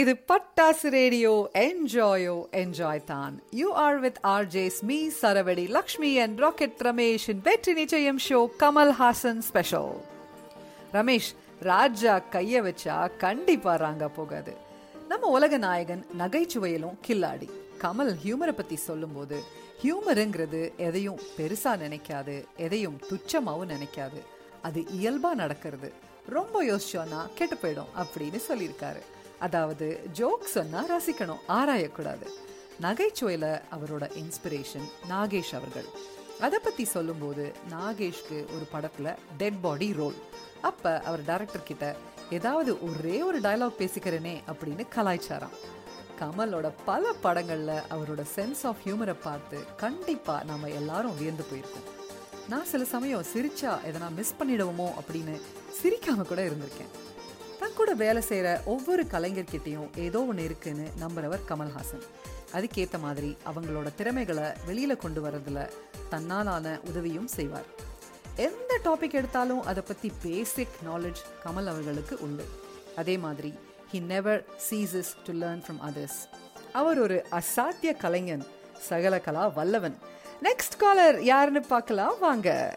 இது பட்டாசு ரேடியோ என்ஜாயோ என்ஜாய் தான். You are with R Js me சரவடி Lakshmi and rocket Ramesh in Vetri Nichayam show Kamal Haasan special Ramesh Raja கைய வச்சா கண்டிப்பா ராங்க போகாது. நம்ம உலக நாயகன் நகைச்சுவையிலும் கில்லாடி. கமல் ஹியூமரை பத்தி சொல்லும்போது ஹியூமருங்கிறது எதையும் பெருசா நினைக்காது எதையும் துச்சமாவும் நினைக்காது. அது இயல்பா நடக்கிறது. ரொம்ப யோசிச்சோன்னா கெட்டு போயிடும் அப்படின்னு சொல்லியிருக்காரு. அதாவது ஜோக் சொன்னா ரசிக்கணும் ஆராயக்கூடாது. நகைச்சுவையில அவரோட இன்ஸ்பிரேஷன் நாகேஷ் அவர்கள். அதை பத்தி சொல்லும்போது நாகேஷ்க்கு ஒரு படத்துல டெட் பாடி ரோல் அப்ப அவர் டைரக்டர் கிட்ட ஏதாவது ஒரே ஒரு டயலாக் பேசிக்கிறேனே அப்படின்னு கலாய்ச்சாராம். கமலோட பல படங்கள்ல அவரோட சென்ஸ் ஆஃப் ஹியூமரை பார்த்து கண்டிப்பா நாம எல்லாரும் வியந்து போயிருக்கோம். நான் சில சமயம் சிரிச்சா எதனா மிஸ் பண்ணிடுவோமோ அப்படின்னு சிரிக்காம கூட இருந்திருக்கேன். தன் கூட வேலை செய்கிற ஒவ்வொரு கலைஞர்கிட்டையும் ஏதோ ஒன்று இருக்குன்னு நம்புறவர் கமல்ஹாசன். அதுக்கேற்ற மாதிரி அவங்களோட திறமைகளை வெளியில் கொண்டு வர்றதுல தன்னாலான உதவியும் செய்வார். எந்த டாபிக் எடுத்தாலும் அதை பற்றி பேசிக் நாலேஜ் கமல் அவர்களுக்கு உண்டு. அதே மாதிரி he never ceases to learn from others அவர் ஒரு அசாத்திய கலைஞன் சகல கலா வல்லவன். நெக்ஸ்ட் காலர் யாருன்னு பார்க்கலாம் வாங்க.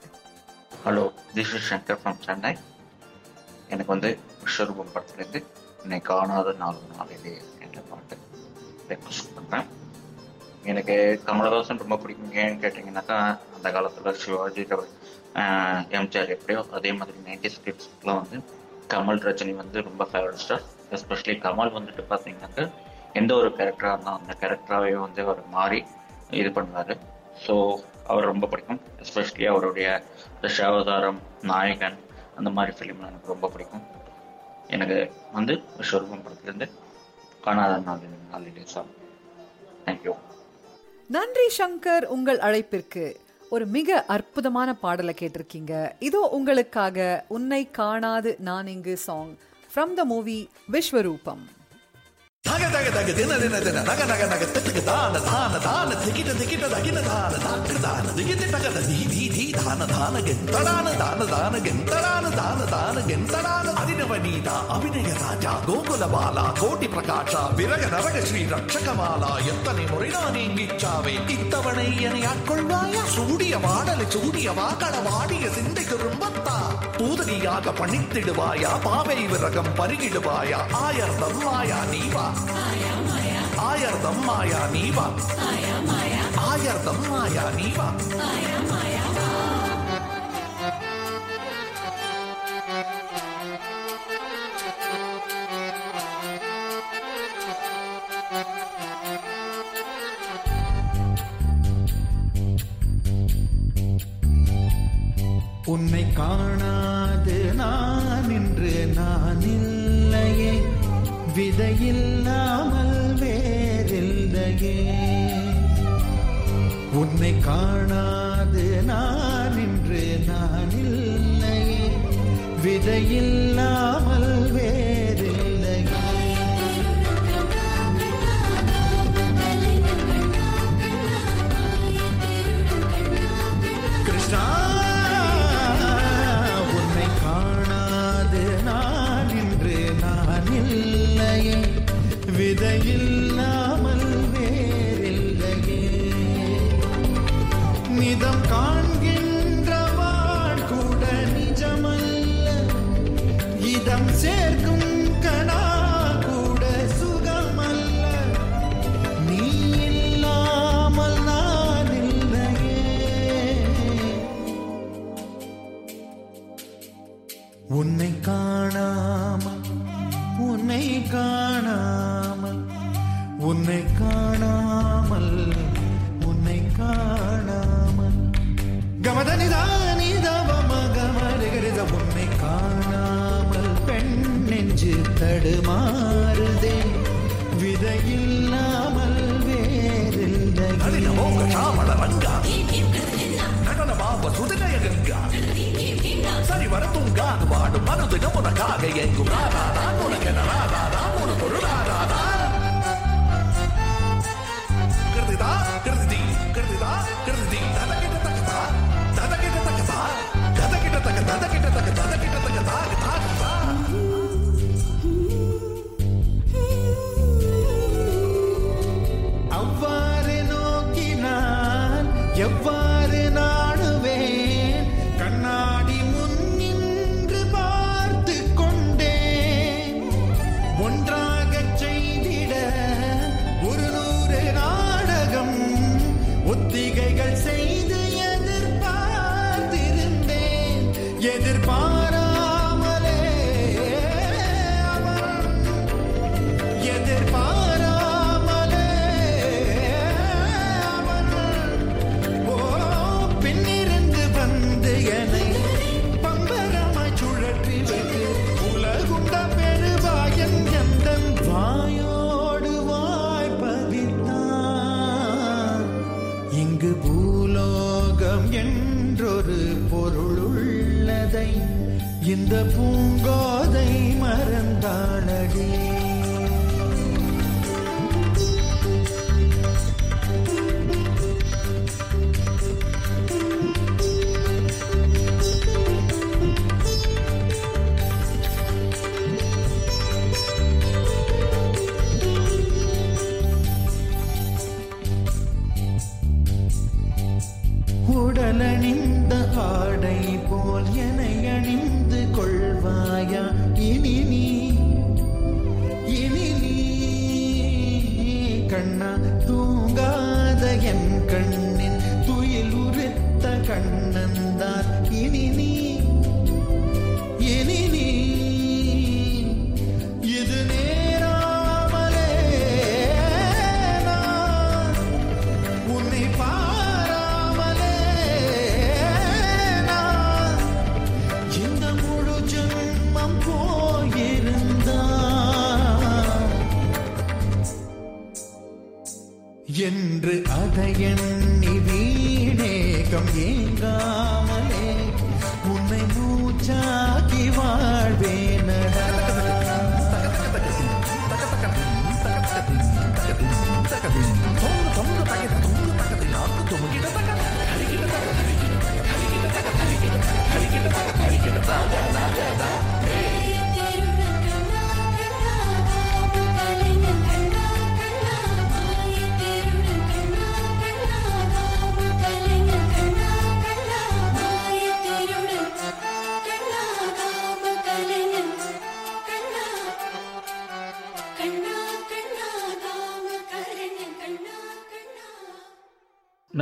Hello this is Shankar from Chennai எனக்கு வந்து விஸ்வரூபம் படத்துலேருந்து என்னை காணாத நாலு நாளிலே என்ற பாட்டு ரெக்வஸ்ட் பண்ணுறேன் எனக்கு கமலஹாசன் ரொம்ப பிடிக்கும் ஏன்னு கேட்டிங்கன்னாக்கா அந்த காலத்தில் சிவாஜி எம்ஜிஆர் எப்படியோ அதே மாதிரி நைன்டி ஸ்கிட்ஸ்க்குலாம் வந்து கமல் ரஜினி வந்து ரொம்ப ஃபேவரட் ஸ்டார் எஸ்பெஷலி கமல் வந்துட்டு பார்த்தீங்கன்னாக்கா எந்த ஒரு கேரக்டராக இருந்தால் அந்த கேரக்டராகவே வந்து அவர் மாறி இது பண்ணுவார். ஸோ அவர் ரொம்ப பிடிக்கும். எஸ்பெஷலி அவருடைய தசாவதாரம் நாயகன் அந்த மாதிரி ஃபிலிம் எனக்கு ரொம்ப பிடிக்கும். எனக்கு வந்து விஸ்வரூபம் படத்துலேருந்து காணாத நாள் நாளிலே சார் தேங்க்யூ நன்றி சங்கர் உங்கள் அழைப்பிற்கு. ஒரு மிக அற்புதமான பாடலை கேட்டிருக்கீங்க. இதோ உங்களுக்காக உன்னை காணாது நான் இங்கு song from the movie Vishwaroopam. தக தக தக தின தின தின நக நக நக திட்டுக்கு தான தான தான திக்கிட்ட திக்கிட்ட தகின தான தாக்கு தான திகிட்டு தகத தி தி தி தான தான கெந்தடான தான தான கெந்தடான தான தான கெந்தடான அதினவனீதா அபிநய ராஜா கோகுல பாலா கோட்டி பிரகாஷா விரக நரக ஸ்ரீ ரட்சகமாலா எத்தனை முறை நான் இங்கிச்சாவே இத்தவணை என்னை ஆட்கொள்வாயா சூடிய வாடலை சூடிய வாக்கட வாடிய சிந்தை திரும்பத்தா பூதனியாக பணித்திடுவாயா பாவை விரகம் பருகிடுவாயா ஆயர் தருவாயா நீவா ஆயர்தம் மாயா நீவா. ஆயர்தம் மாயா நீவா. உன்னை காணாது நான் விதையில்லாமல் வேறில்லையே. உன்னை காணாது நான் இன்று நான் இல்லை விதையில்லாமல் சரி வர தூங்காது பாடும் மனது உனக்காக எங்கும் ராதா உனக்கு ராதா உனக்கு ஒரு ராதா கிருதிதா கிருதி கிருதிதா கிருதி ததகிட்ட தகதா ததகிட்ட தகதா ததகிட்ட தக ததகிட்ட தக ததகிட்ட தக தாக அவ்வாறு நோக்கினான் எவ்வாறு எதிர்பார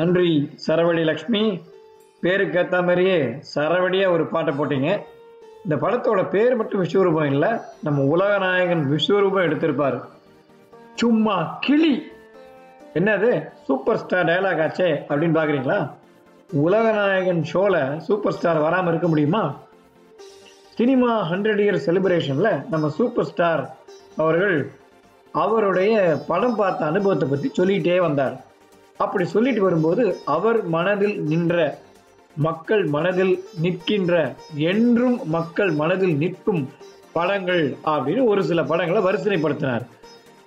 நன்றி சரவடி லக்ஷ்மி. பேருக்கு ஏற்ற மாதிரியே சரவடியாக ஒரு பாட்டை போட்டீங்க. இந்த படத்தோட பேர் மட்டும் விஸ்வரூபம் இல்லை நம்ம உலகநாயகன் விஸ்வரூபம் எடுத்திருப்பார். சும்மா கிளி. என்னது? சூப்பர் ஸ்டார் டயலாக் ஆச்சே அப்படின்னு பார்க்குறீங்களா உலகநாயகன் ஷோவில் சூப்பர் ஸ்டார் வராமல் இருக்க முடியுமா? சினிமா ஹண்ட்ரட் இயர் செலிப்ரேஷனில் நம்ம சூப்பர் ஸ்டார் அவர்கள் அவருடைய படம் பார்த்த அனுபவத்தை பற்றி சொல்லிகிட்டே வந்தார். அப்படி சொல்லிட்டு வரும்போது அவர் மனதில் நின்ற மக்கள் மனதில் நிற்கின்ற என்றும் மக்கள் மனதில் நிற்கும் படங்கள் அப்படின்னு ஒரு சில படங்களை வரிசைப்படுத்தினார்.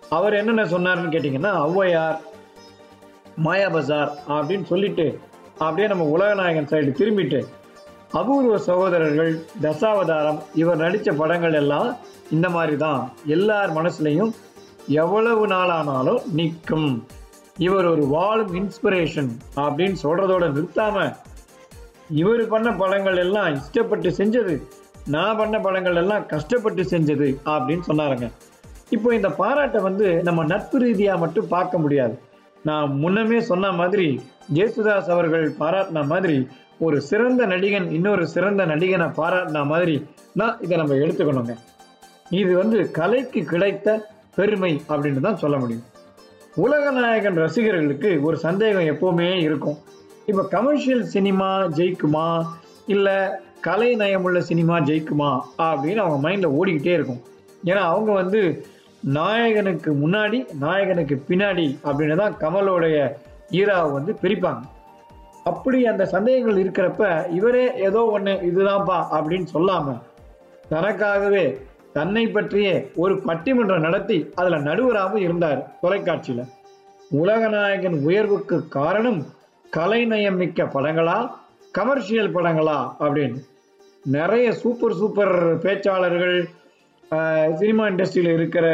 அவர் என்னென்ன சொன்னார்னு கேட்டிங்கன்னா ஔவையார் மாயா பஜார் அப்படின்னு சொல்லிட்டு அப்படியே நம்ம உலகநாயகன் சைடு திரும்பிட்டு அபூர்வ சகோதரர்கள் தசாவதாரம் இவர் நடித்த படங்கள் எல்லாம் இந்த மாதிரி தான் எல்லார் மனசுலையும் எவ்வளவு நாளானாலும் நிற்கும். இவர் ஒரு வாழும் இன்ஸ்பிரேஷன் அப்படின்னு சொல்றதோட நிறுத்தாம இவர் பண்ண படங்கள் எல்லாம் இஷ்டப்பட்டு செஞ்சது நான் பண்ண படங்கள் எல்லாம் கஷ்டப்பட்டு செஞ்சது அப்படின்னு சொன்னாருங்க. இப்போ இந்த பாராட்டை வந்து நம்ம நட்பு ரீதியாக மட்டும் பார்க்க முடியாது. நான் முன்னமே சொன்ன மாதிரி ஜேசுதாஸ் அவர்கள் பாராட்டின மாதிரி ஒரு சிறந்த நடிகன் இன்னொரு சிறந்த நடிகனை பாராட்டின மாதிரி தான் இதை நம்ம எடுத்துக்கணுங்க. இது வந்து கலைக்கு கிடைத்த பெருமை அப்படின்னு தான் சொல்ல முடியும். உலகநாயகன் ரசிகர்களுக்கு ஒரு சந்தேகம் எப்போவுமே இருக்கும். இப்போ கமர்ஷியல் சினிமா ஜெயிக்குமா? இல்லை கலை நயமுள்ள சினிமா ஜெயிக்குமா? அப்படின்னு அவங்க மைண்டில் ஓடிக்கிட்டே இருக்கும். ஏன்னா அவங்க வந்து நாயகனுக்கு முன்னாடி நாயகனுக்கு பின்னாடி அப்படின்னு தான் கமலோடைய ஈராவை வந்து பிரிப்பாங்க. அப்படி அந்த சந்தேகங்கள் இருக்கிறப்ப இவரே ஏதோ ஒன்று இதுதான்ப்பா அப்படின்னு சொல்லாமல் தனக்காகவே தன்னை பற்றிய ஒரு பட்டிமன்றம் நடத்தி அதுல நடுவராகவும் இருந்தார் தொலைக்காட்சியில. உலகநாயகன் உயர்வுக்கு காரணம் கலைநயம் மிக்க படங்களா கமர்ஷியல் படங்களா அப்படின்னு. நிறைய சூப்பர் சூப்பர் பேச்சாளர்கள் சினிமா இண்டஸ்ட்ரியில் இருக்கிற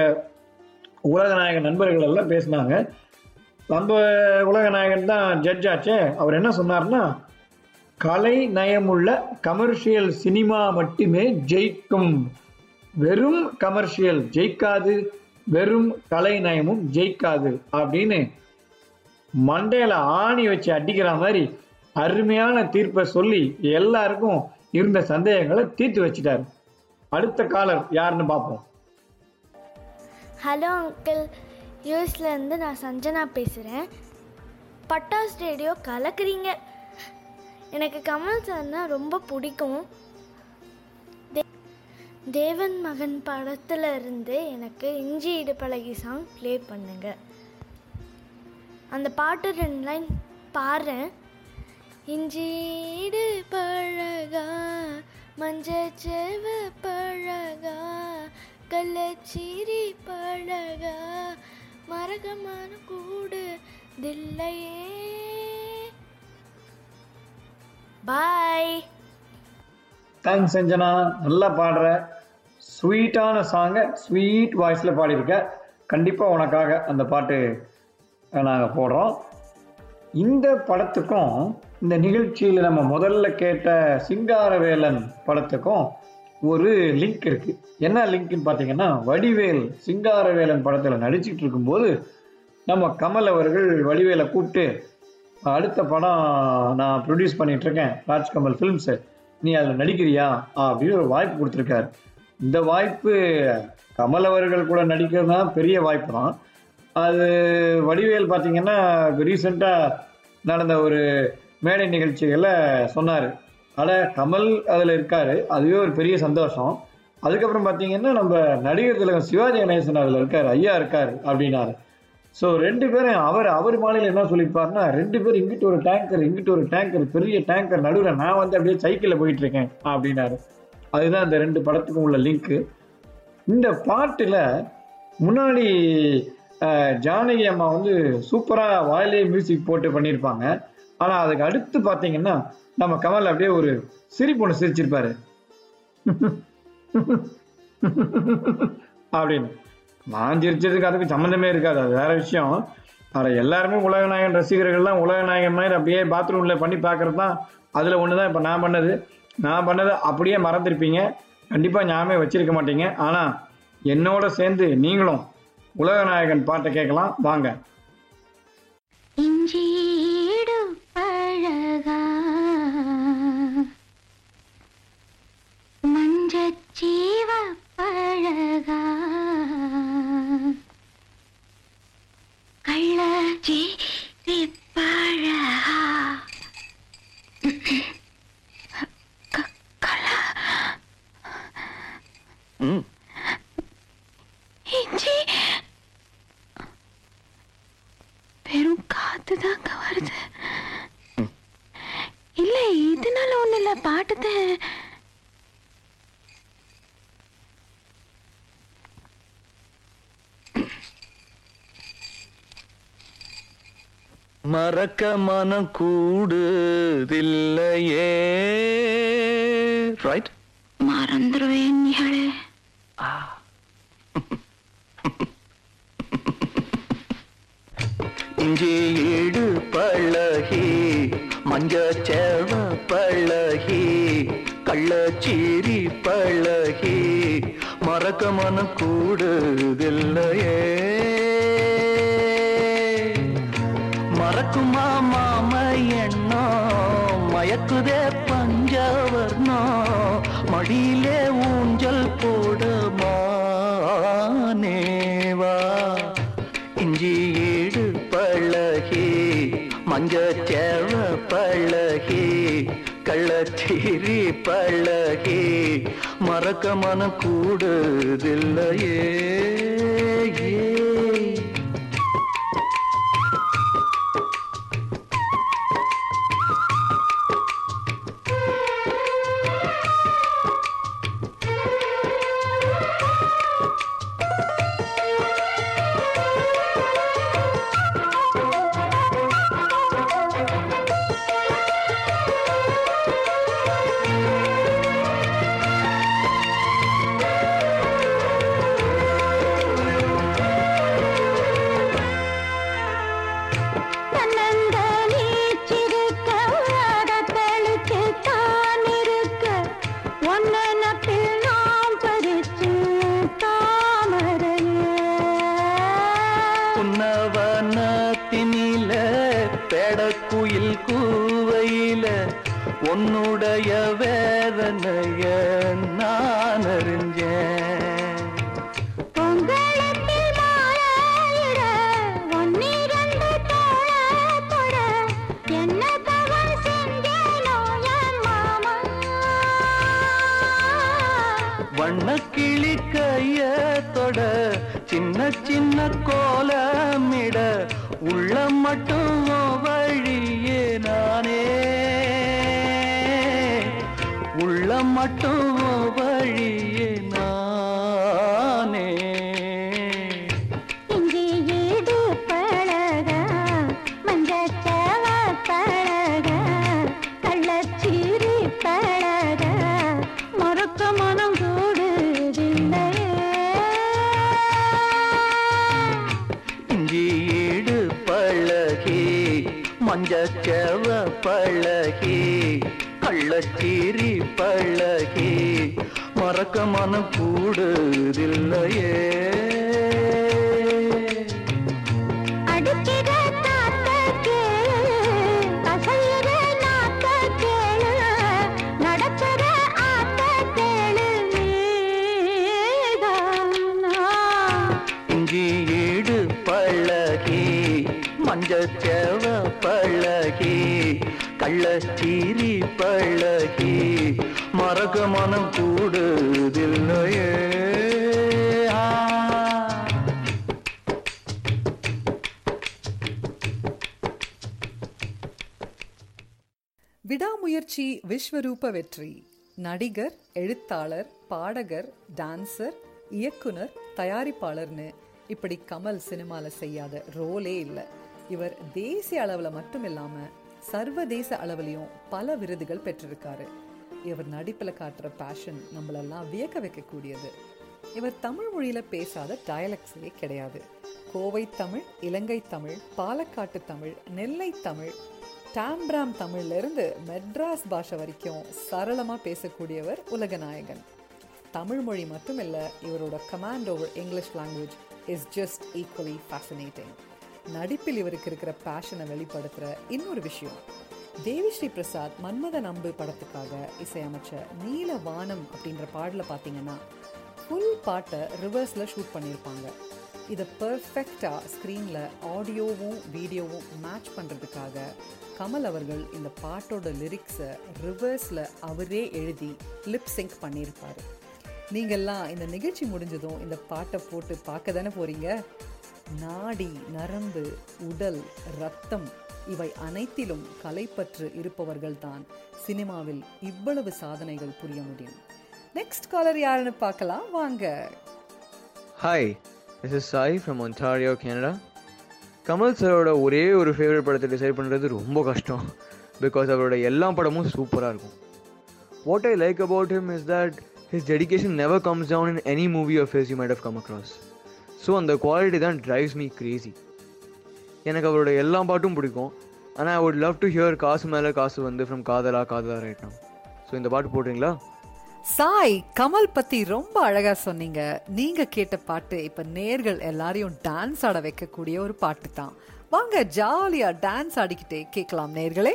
உலகநாயகன் நண்பர்கள் எல்லாம் பேசினாங்க. நம்ம உலகநாயகன் தான் ஜட்ஜ் ஆச்சே. அவர் என்ன சொன்னார்னா கலை நயமுள்ள கமர்ஷியல் சினிமா மட்டுமே ஜெயிக்கும். வெறும் கமர்ஷியல் ஜெயிக்காது வெறும் கலை நயமும் ஜெயிக்காது அப்படின்னு மண்டையில ஆணி வச்சு அடிக்கிற மாதிரி அருமையான தீர்ப்பை சொல்லி எல்லாருக்கும் இருந்த சந்தேகங்களை தீர்த்து வச்சிட்டாரு. அடுத்த காலர் யாருன்னு பார்ப்போம். ஹலோ அங்கிள் யூஎஸ்லேருந்து நான் சஞ்சனா பேசுகிறேன் பட்டாஸ் ரேடியோ கலக்குறீங்க. எனக்கு கமல் சார்னா ரொம்ப பிடிக்கும். தேவன் மகன் படத்துல இருந்து எனக்கு இஞ்சி இடுப்பழகி சாங் ப்ளே பண்ணுங்க. அந்த பாட்டு ரெண்டு லைன் பாடுறேன். இஞ்சி மஞ்ச மஞ்சச்செவ பழகா கள்ளச்சீரி பழகா மரகமான கூடு தில்லையே. பாய் தேங்க்ஸ் சஞ்சனா நல்லா பாடுற. ஸ்வீட்டான சாங்கை ஸ்வீட் வாய்ஸில் பாடியிருக்க. கண்டிப்பாக உனக்காக அந்த பாட்டு நாங்கள் போடுறோம். இந்த படத்துக்கும் இந்த நிகழ்ச்சியில் நம்ம முதல்ல கேட்ட சிங்காரவேலன் படத்துக்கும் ஒரு லிங்க் இருக்குது என்ன லிங்க்னு பார்த்தீங்கன்னா வடிவேல் சிங்காரவேலன் படத்தில் நடிச்சிட்டு இருக்கும்போது நம்ம கமல் அவர்கள் வடிவேலை கூப்பிட்டு அடுத்த படம் நான் ப்ரொடியூஸ் பண்ணிகிட்ருக்கேன் இருக்கேன். ராஜ்கமல் ஃபிலிம்ஸு நீ அதில் நடிக்கிறியா? அப்படின்னு ஒரு வாய்ப்பு கொடுத்துருக்காரு. இந்த வாய்ப்பு கமல் அவர்கள் கூட நடிக்கிறது தான் பெரிய வாய்ப்பு தான் அது வடிவேல் பார்த்தீங்கன்னா ரீசெண்டாக நடந்த ஒரு மேடை நிகழ்ச்சிகளில் சொன்னார். ஆனால் கமல் அதில் இருக்கார். அதுவே ஒரு பெரிய சந்தோஷம். அதுக்கப்புறம் பார்த்தீங்கன்னா நம்ம நடிகர் திலகம் சிவாஜி கணேசன் அதில் இருக்கார். ஐயா இருக்கார் அப்படின்னாரு. ஸோ ரெண்டு பேரும் அவர் அவர் மாநிலம் என்ன சொல்லியிருப்பார்னா ரெண்டு பேரும் இங்கிட்டு ஒரு டேங்கர் இங்கிட்டு ஒரு டேங்கர் பெரிய டேங்கர் நடுவில் நான் வந்து அப்படியே சைக்கிளில் போயிட்டு இருக்கேன் அப்படின்னாரு. அதுதான் இந்த ரெண்டு படத்துக்கும் உள்ள லிங்க்கு இந்த பாட்டில் முன்னாடி ஜானகி அம்மா வந்து சூப்பராக வாயிலே மியூசிக் போட்டு பண்ணியிருப்பாங்க ஆனால் அதுக்கு அடுத்து பார்த்தீங்கன்னா நம்ம கமல் அப்படியே ஒரு சிரிப்பு ஒன்று சிரிச்சிருப்பாரு. அப்படின்னு. நான் சிரிச்சதுக்கு அதுக்கு சம்மந்தமே இருக்காது. அது வேற விஷயம். ஆனால் எல்லாருமே உலகநாயகன் ரசிகர்கள்லாம் உலகநாயகன் மாதிரி அப்படியே பாத்ரூமில் பண்ணி பார்க்கறது தான் அதில் ஒன்று தான் இப்போ நான் பண்ணது. நான் பண்ணதை அப்படியே மறந்துருப்பீங்க. கண்டிப்பாக ஞாபகம் வச்சிருக்க மாட்டீங்க. ஆனால் என்னோட சேர்ந்து நீங்களும் உலகநாயகன் பாட்டை கேட்கலாம். வாங்க. இஞ்சீடு பழகா மஞ்சச்சீவ பழகா பழகா ம் இஞ்சி வெறும் காத்து தாங்க வருது. இல்ல இதனால ஒண்ணு இல்ல பாட்டுத மறக்க மனம் கூடுதில்லையே. ரைட் மறந்துருவேன். நிகழே இஞ்சி ஈடு பழகி சேவ பழகி கள்ளச்சீரி பழகி மறக்க மனம் கூடுதில்லையே. மறக்குமா மாம எண்ணோ மயக்குதே பஞ்சவர்ணோ மடியிலே ஊஞ்சல் போ மஞ்சச்சேவ பழகி கள்ளச்சீரி பழகி மறக்க மனம் கூடுதில்லையே. ஏ மஞ்சச்செவ பழகி கள்ளச்சீரி பழகி மறக்க மனம் கூடுதில்லையே. கள்ளச்சீரி பழகி மறக்க மனம் கூடுதில் நோயே. விடாமுயற்சி விஸ்வரூப வெற்றி. நடிகர் எழுத்தாளர் பாடகர் டான்சர் இயக்குனர் தயாரிப்பாளர்னு இப்படி கமல் சினிமால செய்யாத ரோலே இல்லை. இவர் தேசிய அளவுல மட்டும் இல்லாம சர்வதேச அளவுலயும் பல விருதுகள் பெற்றிருக்காரு. இவர் நடிப்புல காட்டுற பேஷன் நம்மளெல்லாம் வியக்க வைக்கக்கூடியது. இவர் தமிழ் மொழியில் பேசாத டயலக்ஸே கிடையாது. கோவை தமிழ் இலங்கை தமிழ் பாலக்காட்டு தமிழ் நெல்லை தமிழ் டாம்பிராம் தமிழ்ல இருந்து மெட்ராஸ் பாஷை வரைக்கும் சரளமா பேசக்கூடியவர் உலகநாயகன். தமிழ் மொழி மட்டும் இல்லை இவரோட command over English language is just equally fascinating நடிப்பில் இவருக்கு இருக்கிற பேஷனை வெளிப்படுத்துற இன்னொரு விஷயம். தேவிஸ்ரீ பிரசாத் மன்மதன் அம்பு படத்துக்காக இசையமைச்ச நீல வானம் அப்படின்ற பாடல பார்த்தீங்கன்னா ஃபுல் பாட்டை ரிவர்ஸில் ஷூட் பண்ணியிருப்பாங்க. இதை பர்ஃபெக்டாக ஸ்க்ரீனில் ஆடியோவும் வீடியோவும் மேட்ச் பண்ணுறதுக்காக கமல் அவர்கள் இந்த பாட்டோட லிரிக்ஸை ரிவர்ஸில் அவரே எழுதி லிப் சிங்க் பண்ணியிருப்பார். நீங்கள்லாம் இந்த நிகழ்ச்சி முடிஞ்சதும் இந்த பாட்டை போட்டு பார்க்க தானே போகிறீங்க நாடி நரம்பு உடல் ரத்தம் இவை அனைத்திலும் கலைப்பற்று இருப்பவர்கள்தான். சினிமாவில் இவ்வளவு சாதனைகள் புரிய முடியும். நெக்ஸ்ட் காலர் யாருன்னு பார்க்கலாம். வாங்க. Hi this is Sai from Ontario Canada Kamal சரோட ஒரே ஒரு ஃபேவரட் படத்தை டிசைட் பண்ணுறது ரொம்ப கஷ்டம். பிகாஸ் அவரோட எல்லா படமும் சூப்பராக இருக்கும். What I like about him is that his dedication never comes down in any movie of his you might have come across so அந்த குவாலிட்டி தான் ட்ரைவ்ஸ் மீ கிரேசி எனக்கு அவரோட எல்லா பாட்டும் பிடிக்கும். ஆனால் I would love to hear Kaasu Mele Kaasu வந்து ஃப்ரம் காதலா காதலா ரைட் ஸோ இந்த பாட்டு போடுறீங்களா? சாய் கமல் பத்தி ரொம்ப அழகா சொன்னீங்க. நீங்க கேட்ட பாட்டு இப்ப நேர்கள் எல்லாரையும் டான்ஸ் ஆட வைக்கக்கூடிய ஒரு பாட்டு தான் வாங்க ஜாலியா டான்ஸ் ஆடிக்கிட்டே கேட்கலாம் நேர்களே.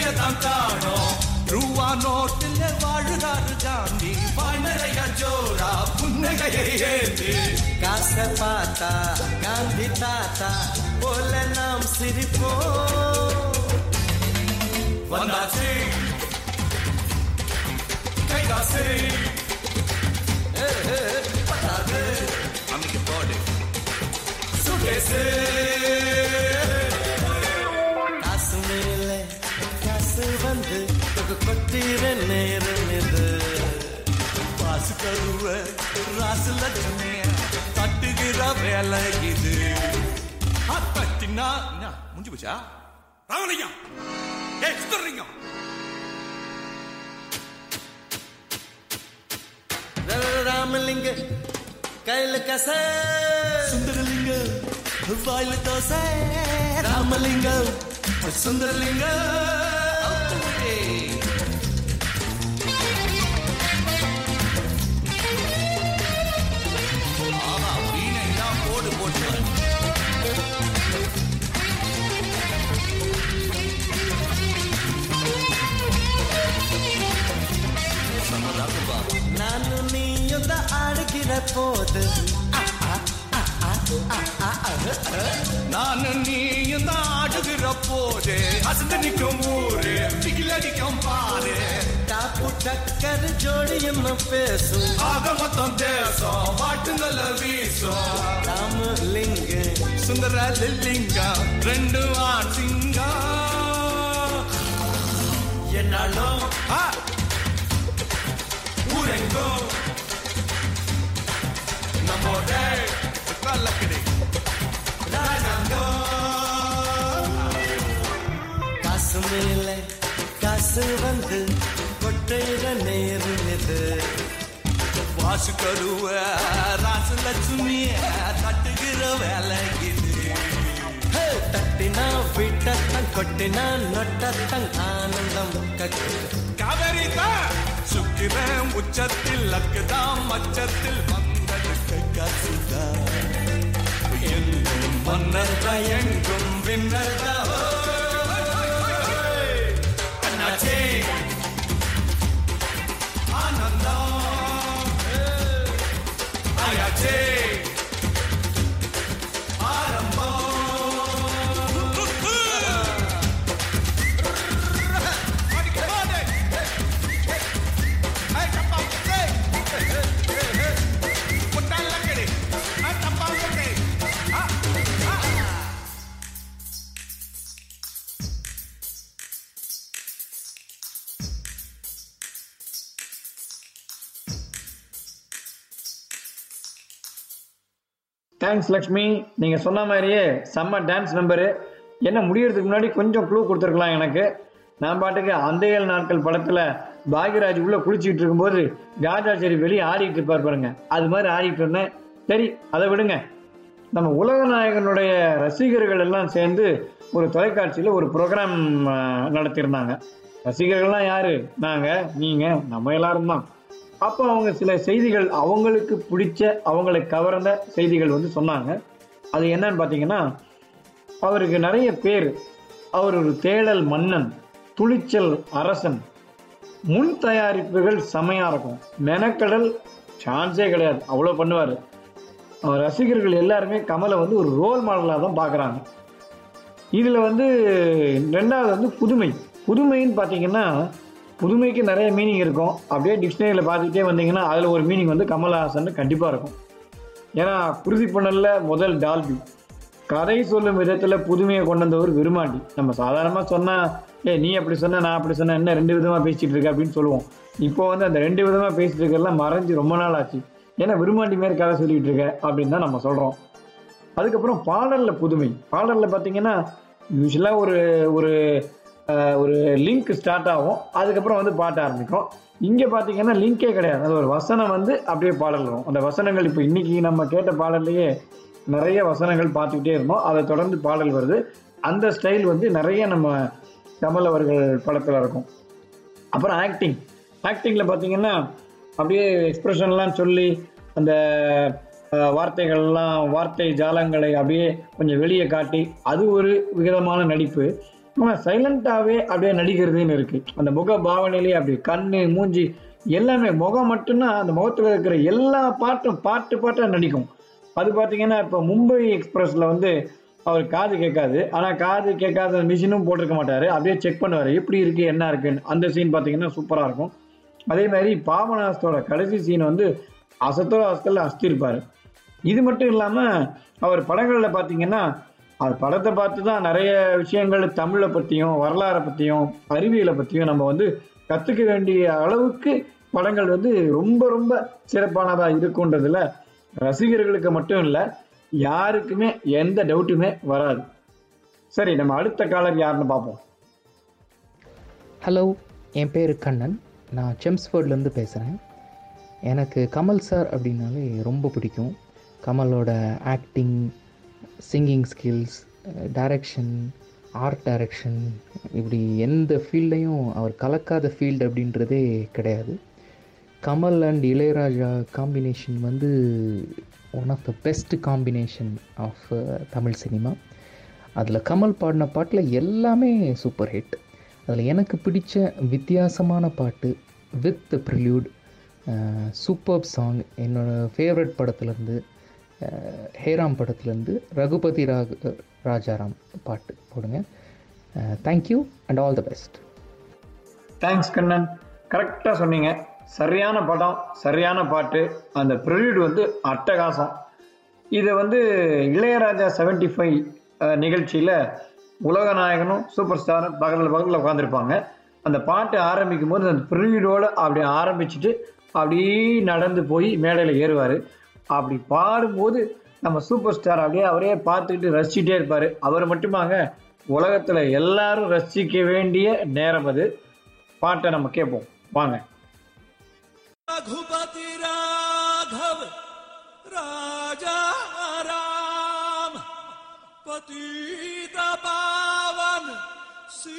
சாந்தியத்தான் காணோம். ரூவா நோட்டில் வாழுறாரு காந்தி வாய் ஜோரா புன்னகையை ஏந்தி. காசை பார்த்தா காந்தி தாத்தா போல நாம் சிரிப்போம். வந்தாச்சு. கைகாசு பட்டாது அன்னைக்கு போடு சுகேசு. கொட்டிற நேரம் இது பாசு கருவ ராசு லட்சுமிய தட்டுகிற வேலை இது தட்டினா என்ன, முடிஞ்சு போச்சா? ராமலிங்கம் ஏ ராமலிங்க கையில கச. சுந்தரலிங்க வாயில தோசை. ராமலிங்கம் சுந்தரலிங்கம் நானும் நீயும் தான் அழுகிற போது நானும் நீயும் தான் ஆடுகிற போது அசந்து நிற்கும் ஊரு திகில் அடிக்கும் பாரு டாப்பு டக்கர் ஜோடியும் பேசும் ஆக மொத்தம் தேசம் வாட்டுங்கள வீசும் ராமலிங்க சுந்தர லில்லிங்கா ரெண்டு ஆட் சிங்கா என்னாலும் காசு மேல காசு வந்து கொட்டையில நேரம் வாசு கருவ ராசு லட்சுமிய தட்டுகிற வேலை இது தட்டினா விட்டத்தன் கொட்டினா நொட்டத்தன் ஆனந்தம் கட்டு கவரிதான் தான் உச்சத்தில் அக்குதான் மச்சத்தில் வந்தது கைகாசுதான் எங்கும் மன்னர் எங்கும் விண்ணர் அண்ணாச்சே. ஆனந்தம். ஆயாச்சே. தேங்க்ஸ் லக்ஷ்மி நீங்கள் சொன்ன மாதிரியே செம்ம டான்ஸ் நம்பரு என்ன முடியறதுக்கு முன்னாடி கொஞ்சம் க்ளூ கொடுத்துருக்கலாம் எனக்கு. நான் பாட்டுக்கு அந்த ஏழு நாட்கள் படத்தில் பாக்யராஜ் உள்ளே குளிச்சுட்டு இருக்கும்போது காஜாச்சேரி வெளியே ஆடிட்டு இருப்பார் பாருங்க. அது மாதிரி ஆடிட்டு இருந்தேன். சரி அதை விடுங்க. நம்ம உலகநாயகனுடைய ரசிகர்கள் எல்லாம் சேர்ந்து ஒரு தொலைக்காட்சியில் ஒரு ப்ரோக்ராம் நடத்தியிருந்தாங்க. ரசிகர்கள்லாம் யாரு? நாங்கள் நீங்கள் நம்ம எல்லாரும் தான். அப்போ அவங்க சில செய்திகள் அவங்களுக்கு பிடிச்ச அவங்களை கவர்ந்த செய்திகள் வந்து சொன்னாங்க. அது என்னன்னு பார்த்தீங்கன்னா அவருக்கு நிறைய பேர் அவர் ஒரு தேடல் மன்னன் துளிச்சல் அரசன் முன் தயாரிப்புகள் செமையாக இருக்கும். மெனக்கடல் சான்ஸே கிடையாது. அவ்வளோ பண்ணுவார். அவர் ரசிகர்கள் எல்லாருமே கமலை வந்து ஒரு ரோல் மாடலாக தான் பார்க்குறாங்க இதில் வந்து ரெண்டாவது வந்து புதுமை. புதுமைன்னு பார்த்தீங்கன்னா புதுமைக்கு நிறைய மீனிங் இருக்கும். அப்படியே டிக்ஷனரியில் பார்த்துக்கிட்டே வந்தீங்கன்னா அதில் ஒரு மீனிங் வந்து கமல்ஹாசன் கண்டிப்பாக இருக்கும். ஏன்னா குருதி பண்ணலில் முதல் டால்பி. கதை சொல்லும் விதத்தில் புதுமையை கொண்டு வந்தவர் விரும்மாட்டி நம்ம சாதாரணமாக சொன்னால் ஏ நீ அப்படி சொன்ன நான் அப்படி சொன்னேன் என்ன ரெண்டு விதமாக பேசிகிட்டு இருக்க? அப்படின்னு சொல்லுவோம். இப்போ வந்து அந்த ரெண்டு விதமாக பேசிகிட்டு இருக்கலாம் மறைஞ்சு ரொம்ப நாள் ஆச்சு. ஏன்னா விரும்மாண்டி மாரி கதை சொல்லிகிட்டு இருக்க அப்படின்னு தான் நம்ம சொல்கிறோம் அதுக்கப்புறம் பாடலில் புதுமை. பாடலில் பார்த்தீங்கன்னா யூஸ்வலாக ஒரு ஒரு ஒரு லிங்க் ஸ்டார்ட் ஆகும். அதுக்கப்புறம் வந்து பாட்ட ஆரம்பிக்கும். இங்கே பார்த்தீங்கன்னா லிங்கே கிடையாது. அது ஒரு வசனம் வந்து அப்படியே பாடல் வரும். அந்த வசனங்கள் இப்போ இன்றைக்கி நம்ம கேட்ட பாடல்லையே நிறைய வசனங்கள் பார்த்துக்கிட்டே இருந்தோம். அதை தொடர்ந்து பாடல் வருது. அந்த ஸ்டைல் வந்து நிறைய நம்ம கமல் அவர்கள் படத்தில் இருக்கும். அப்புறம் ஆக்டிங் ஆக்டிங்கில் பார்த்தீங்கன்னா அப்படியே எக்ஸ்ப்ரெஷன்லாம் சொல்லி அந்த வார்த்தைகள்லாம் வார்த்தை ஜாலங்களை அப்படியே கொஞ்சம் வெளியே காட்டி அது ஒரு விதமான நடிப்பு. ஆனால் சைலண்ட்டாகவே அப்படியே நடிக்கிறதுன்னு இருக்குது அந்த முக பாவனையிலேயே அப்படி கண்ணு மூஞ்சி எல்லாமே முகம் மட்டும்னா அந்த முகத்தில் இருக்கிற எல்லா பாட்டும் பாட்டு பாட்டாக நடிக்கும். அது பார்த்தீங்கன்னா இப்போ மும்பை எக்ஸ்பிரஸில் வந்து அவர் காது கேட்காது. ஆனால் காது கேட்காத மிஷினும் போட்டிருக்க மாட்டார். அப்படியே செக் பண்ணுவார். எப்படி இருக்குது என்ன இருக்குன்னு. அந்த சீன் பார்த்தீங்கன்னா சூப்பராக இருக்கும். அதே மாதிரி பாபநாசத்தோட கடைசி சீன் வந்து அசத்தோ அசத்தில் அஸ்திருப்பார் இது மட்டும் இல்லாமல் அவர் படங்களில் பார்த்தீங்கன்னா அது படத்தை பார்த்து தான் நிறைய விஷயங்கள் தமிழை பற்றியும் வரலாறை பற்றியும் அறிவியலை பற்றியும் நம்ம வந்து கற்றுக்க வேண்டிய அளவுக்கு படங்கள் வந்து ரொம்ப ரொம்ப சிறப்பானதாக இருக்குன்றதுல ரசிகர்களுக்கு மட்டும் இல்லை யாருக்குமே எந்த டவுட்டுமே வராது. சரி நம்ம அடுத்த காலர் யாருன்னு பார்ப்போம். ஹலோ என் பேர் கண்ணன். நான் செம்ஸ்ஃபோர்ட்லேருந்து பேசுகிறேன் எனக்கு கமல் சார் அப்படின்னாலே ரொம்ப பிடிக்கும். கமலோட acting singing skills direction art direction இப்படி எந்த ஃபீல்டையும் அவர் கலக்காத ஃபீல்டு அப்படின்றதே கிடையாது. கமல் அண்ட் இளையராஜா காம்பினேஷன் வந்து one of the best combination of Tamil cinema அதில் கமல் பாடின பாட்டில் எல்லாமே சூப்பர் ஹிட் அதில் எனக்கு பிடிச்ச வித்தியாசமான பாட்டு வித் ப்ரில்யூட் சூப்பர் சாங் என்னோடய ஃபேவரட் படத்துலேருந்து ஹேராம் படத்துலேருந்து ரகுபதி ராக் ராஜாராம் பாட்டு போடுங்க. Thank you and all the best thanks Kannan. கரெக்டாக சொன்னீங்க. சரியான படம் சரியான பாட்டு அந்த ப்ரில்யூட் வந்து அட்டகாசம். இது வந்து இளையராஜா செவன்டி ஃபைவ் நிகழ்ச்சியில் உலகநாயகனும் சூப்பர் ஸ்டாரும் பகலில் பகலில் உட்காந்துருப்பாங்க அந்த பாட்டு ஆரம்பிக்கும் போது அந்த ப்ரில்யூடோடு அப்படி ஆரம்பிச்சுட்டு அப்படியே நடந்து போய் மேடையில் ஏறுவார். அப்படி பாடும்போது நம்ம சூப்பர் ஸ்டார் அப்படியே அவரே பார்த்துக்கிட்டு ரசிச்சுட்டே இருப்பார். அவர் மட்டுமாங்க உலகத்தில் எல்லாரும் ரசிக்க வேண்டிய நேரம் அது. பாட்டை நம்ம கேட்போம். வாங்க. ரகுபதி ராகவ ராஜா ராம் பதி பாவன் சீ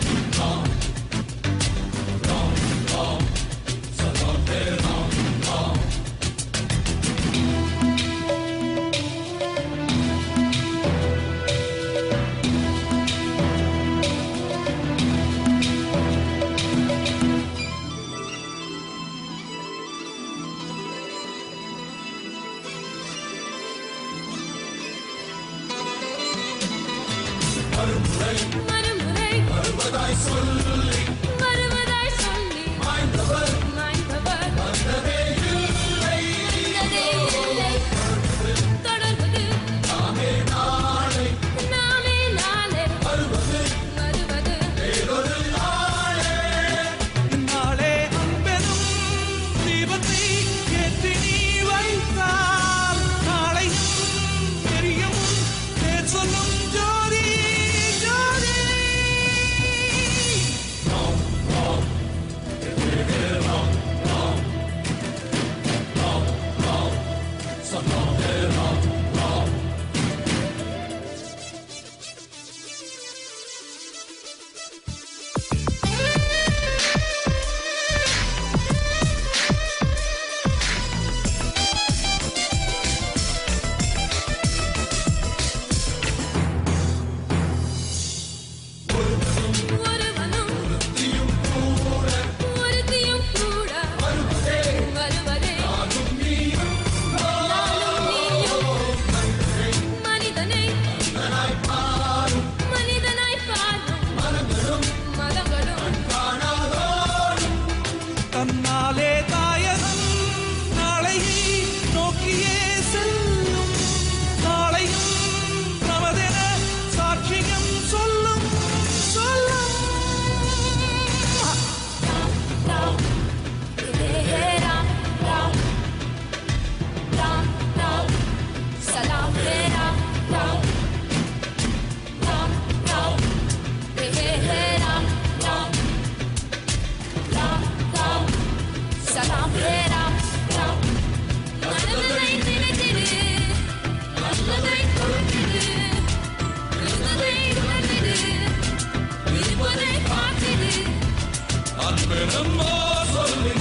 திருநம்மா சொல்லி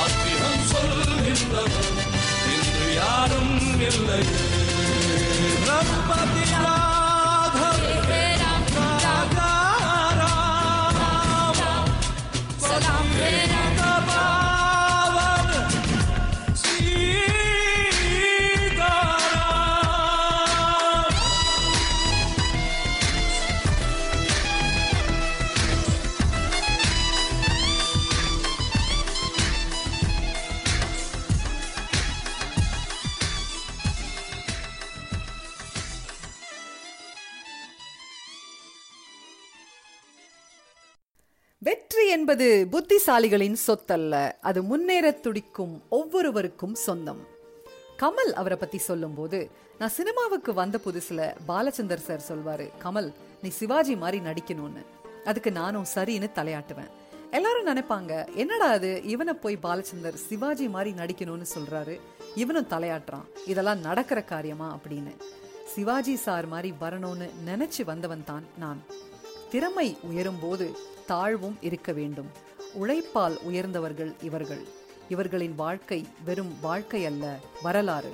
ஆத்திரம் சொல்கின்றவர் இன்று யாரும் இல்லை. என்பது புத்திசாலிகளின் சொத்தல்ல அது முன்னேற துடிக்கும் ஒவ்வொருவருக்கும் சொந்தம். கமல் அவரை பத்தி சொல்லும்போது நான் சினிமாவுக்கு வந்த புதுசுல பாலச்சந்தர் சார் சொல்வாரு கமல் நீ சிவாஜி மாதிரி நடிக்கணும்னு. அதுக்கு நானும் சரின்னு தலையாட்டுவேன். எல்லாரும் நினைப்பாங்க என்னடா அது? இவனை போய் பாலச்சந்தர் சிவாஜி மாதிரி நடிக்கணும்னு சொல்றாரு. இவனும் தலையாட்டுறான். இதெல்லாம் நடக்கிற காரியமா? அப்படின்னு. சிவாஜி சார் மாதிரி வரணும்னு நினைச்சு வந்தவன் தான் நான். திறமை உயரும் போது தாழ்வும் இருக்க வேண்டும். உழைப்பால் உயர்ந்தவர்கள் இவர்கள். இவர்களின் வாழ்க்கை வெறும் வாழ்க்கை அல்ல வரலாறு.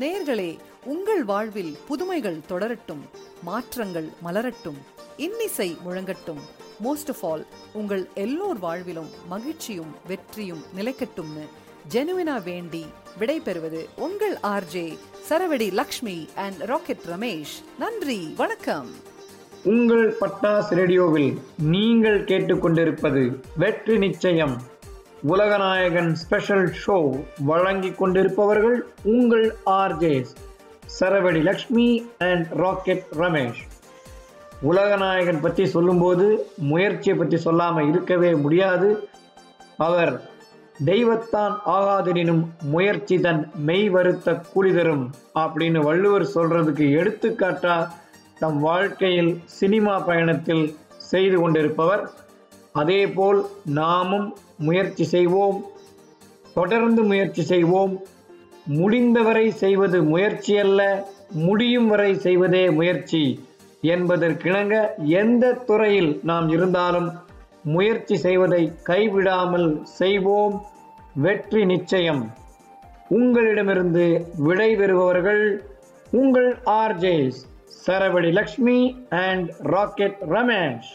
நேர்களே உங்கள் வாழ்வில் புதுமைகள் தொடரட்டும் மாற்றங்கள் மலரட்டும் இன்னிசை முழங்கட்டும். மோஸ்ட் ஆஃப் ஆல் உங்கள் எல்லோர் வாழ்விலும் மகிழ்ச்சியும் வெற்றியும் நிலைக்கட்டும்னு ஜெனுவினா வேண்டி விடைபெறுவது உங்கள் RJ Saravadi Lakshmi and rocket Ramesh நன்றி வணக்கம். உங்கள் பட்டாஸ் ரேடியோவில் நீங்கள் கேட்டுக்கொண்டிருப்பது வெற்றி நிச்சயம். உலகநாயகன் ஸ்பெஷல் ஷோ வழங்கிக் கொண்டிருப்பவர்கள் உங்கள் RJs Saravadi Lakshmi and rocket Ramesh. உலகநாயகன் பற்றி சொல்லும்போது முயற்சியை பற்றி சொல்லாமல் இருக்கவே முடியாது. அவர் தெய்வத்தான் ஆகாதெனினும் முயற்சி தன் மெய் வருத்த கூலி தரும் அப்படின்னு வள்ளுவர் சொல்றதுக்கு எடுத்துக்காட்டா தம் வாழ்க்கையில் சினிமா பயணத்தில் செய்து கொண்டிருப்பவர். அதேபோல் நாமும் முயற்சி செய்வோம். தொடர்ந்து முயற்சி செய்வோம். முடிந்தவரை செய்வது முயற்சி அல்ல முடியும் வரை செய்வதே முயற்சி என்பதற்கிணங்க எந்த துறையில் நாம் இருந்தாலும் முயற்சி செய்வதை கைவிடாமல் செய்வோம். வெற்றி நிச்சயம். உங்களிடமிருந்து விடை பெறுபவர்கள் உங்கள் RJs சரவடி Lakshmi and rocket Ramesh